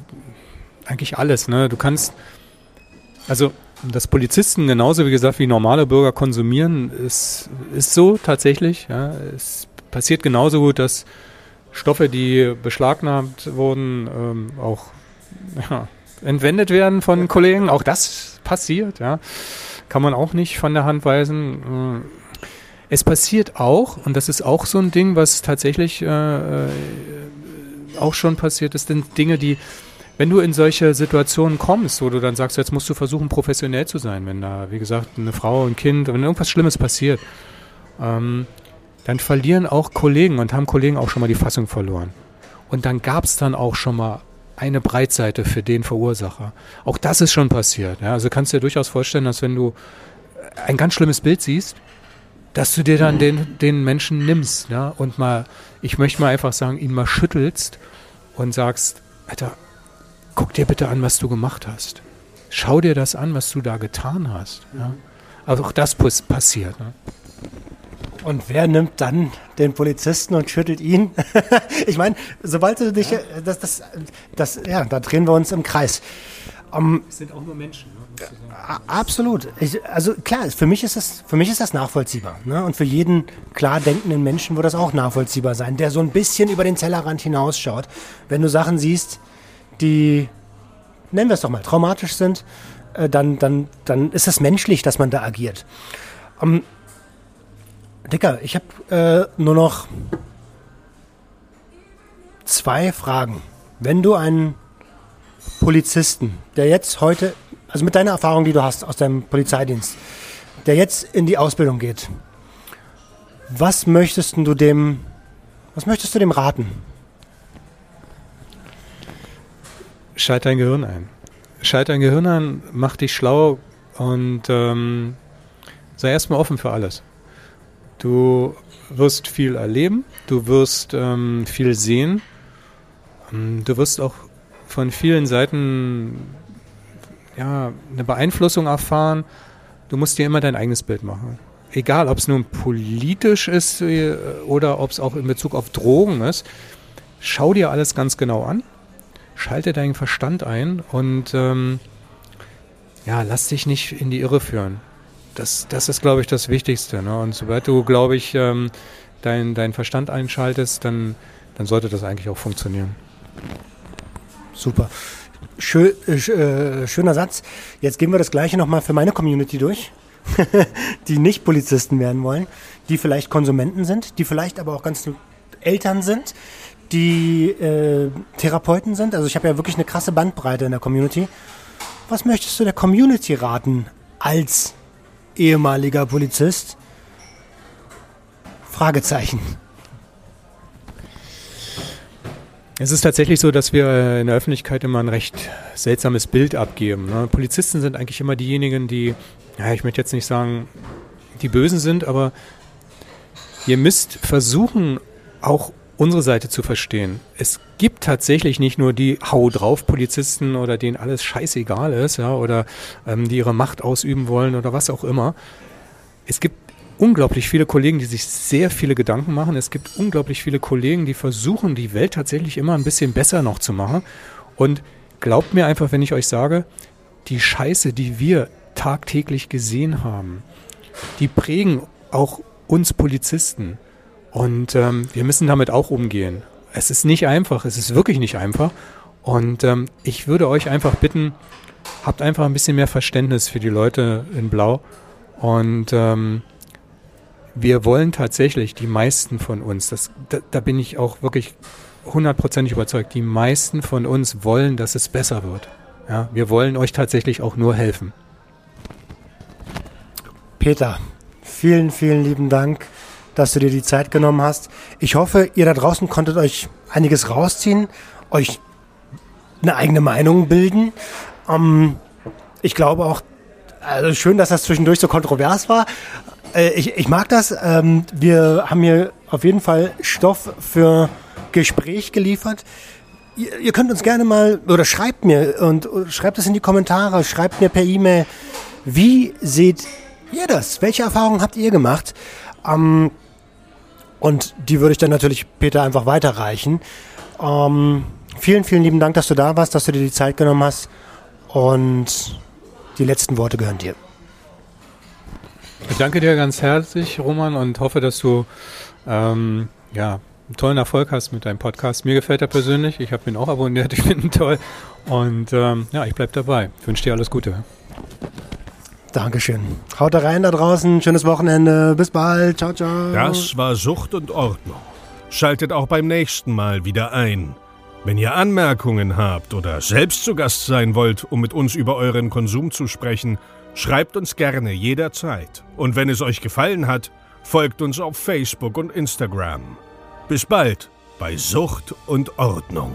eigentlich alles. Ne? Du kannst, also dass Polizisten genauso wie gesagt wie normale Bürger konsumieren, ist, ist so tatsächlich. Ja. Es passiert genauso gut, dass Stoffe, die beschlagnahmt wurden, ähm, auch ja, entwendet werden von Kollegen. Auch das passiert, ja. Kann man auch nicht von der Hand weisen. Es passiert auch, und das ist auch so ein Ding, was tatsächlich äh, äh auch schon passiert ist, sind Dinge, die wenn du in solche Situationen kommst, wo du dann sagst, jetzt musst du versuchen, professionell zu sein, wenn da, wie gesagt, eine Frau, ein Kind, wenn irgendwas Schlimmes passiert, ähm, dann verlieren auch Kollegen und haben Kollegen auch schon mal die Fassung verloren. Und dann gab es dann auch schon mal eine Breitseite für den Verursacher. Auch das ist schon passiert. Ja? Also kannst du dir durchaus vorstellen, dass wenn du ein ganz schlimmes Bild siehst, dass du dir dann den, den Menschen nimmst ja? und mal, ich möchte mal einfach sagen, ihn mal schüttelst und sagst, Alter, guck dir bitte an, was du gemacht hast. Schau dir das an, was du da getan hast. Ja? Also auch das passiert. Ne? Und wer nimmt dann den Polizisten und schüttelt ihn? [LAUGHS] ich meine, sobald du dich, ja. das, das, das, ja, da drehen wir uns im Kreis. Um, ähm, es sind auch nur Menschen. Ne, absolut. Ich, also klar, für mich ist das, für mich ist das nachvollziehbar. Ne? Und für jeden klar denkenden Menschen wird das auch nachvollziehbar sein, der so ein bisschen über den Tellerrand hinausschaut. Wenn du Sachen siehst, die, nennen wir es doch mal, traumatisch sind, äh, dann, dann, dann ist es menschlich, dass man da agiert. Um, Dicker, ich habe äh, nur noch zwei Fragen. Wenn du einen Polizisten, der jetzt heute, also mit deiner Erfahrung, die du hast aus deinem Polizeidienst, der jetzt in die Ausbildung geht, was möchtest du dem, was möchtest du dem raten? Schalt dein Gehirn ein. Schalt dein Gehirn ein, mach dich schlau und ähm, sei erstmal offen für alles. Du wirst viel erleben, du wirst ähm, viel sehen, ähm, du wirst auch von vielen Seiten ja, eine Beeinflussung erfahren. Du musst dir immer dein eigenes Bild machen. Egal, ob es nun politisch ist äh, oder ob es auch in Bezug auf Drogen ist. Schau dir alles ganz genau an, schalte deinen Verstand ein und ähm, ja, lass dich nicht in die Irre führen das, das ist, glaube ich, das Wichtigste. Ne? Und sobald du, glaube ich, ähm, deinen dein Verstand einschaltest, dann, dann sollte das eigentlich auch funktionieren. Super. Schön, äh, äh schöner Satz. Jetzt gehen wir das gleiche nochmal für meine Community durch, [LAUGHS] die nicht Polizisten werden wollen, die vielleicht Konsumenten sind, die vielleicht aber auch ganz Eltern sind, die äh, Therapeuten sind. Also ich habe ja wirklich eine krasse Bandbreite in der Community. Was möchtest du der Community raten als ehemaliger Polizist? Fragezeichen. Es ist tatsächlich so, dass wir in der Öffentlichkeit immer ein recht seltsames Bild abgeben. Ne? Polizisten sind eigentlich immer diejenigen, die, ja, ich möchte jetzt nicht sagen, die Bösen sind, aber ihr müsst versuchen, auch unsere Seite zu verstehen. Es gibt tatsächlich nicht nur die Hau drauf Polizisten oder denen alles scheißegal ist, ja, oder ähm, die ihre Macht ausüben wollen oder was auch immer. Es gibt unglaublich viele Kollegen, die sich sehr viele Gedanken machen. Es gibt unglaublich viele Kollegen, die versuchen, die Welt tatsächlich immer ein bisschen besser noch zu machen. Und glaubt mir einfach, wenn ich euch sage, die Scheiße, die wir tagtäglich gesehen haben, die prägen auch uns Polizisten. Und ähm, wir müssen damit auch umgehen. Es ist nicht einfach, es ist wirklich nicht einfach. Und ähm, ich würde euch einfach bitten, habt einfach ein bisschen mehr Verständnis für die Leute in Blau. Und ähm, wir wollen tatsächlich, die meisten von uns, das, da, da bin ich auch wirklich hundertprozentig überzeugt, die meisten von uns wollen, dass es besser wird. Ja, wir wollen euch tatsächlich auch nur helfen. Peter, vielen, vielen lieben Dank dass du dir die Zeit genommen hast. Ich hoffe, ihr da draußen konntet euch einiges rausziehen, euch eine eigene Meinung bilden. Ähm, ich glaube auch, also schön, dass das zwischendurch so kontrovers war. Äh, ich, ich mag das. Ähm, wir haben hier auf jeden Fall Stoff für Gespräch geliefert. Ihr, ihr könnt uns gerne mal oder schreibt mir und, schreibt es in die Kommentare, schreibt mir per E-Mail. Wie seht ihr das? Welche Erfahrungen habt ihr gemacht? Ähm, und die würde ich dann natürlich Peter einfach weiterreichen. Ähm, vielen, vielen lieben Dank, dass du da warst, dass du dir die Zeit genommen hast. Und die letzten Worte gehören dir. Ich danke dir ganz herzlich, Roman, und hoffe, dass du ähm, ja, einen tollen Erfolg hast mit deinem Podcast. Mir gefällt er persönlich. Ich habe ihn auch abonniert. [LAUGHS] Ich finde ihn toll. Und ähm, ja, ich bleibe dabei. Ich wünsche dir alles Gute. Dankeschön. Haut da rein da draußen. Schönes Wochenende. Bis bald. Ciao, ciao. Das war Sucht und Ordnung. Schaltet auch beim nächsten Mal wieder ein. Wenn ihr Anmerkungen habt oder selbst zu Gast sein wollt, um mit uns über euren Konsum zu sprechen, schreibt uns gerne jederzeit. Und wenn es euch gefallen hat, folgt uns auf Facebook und Instagram. Bis bald bei Sucht und Ordnung.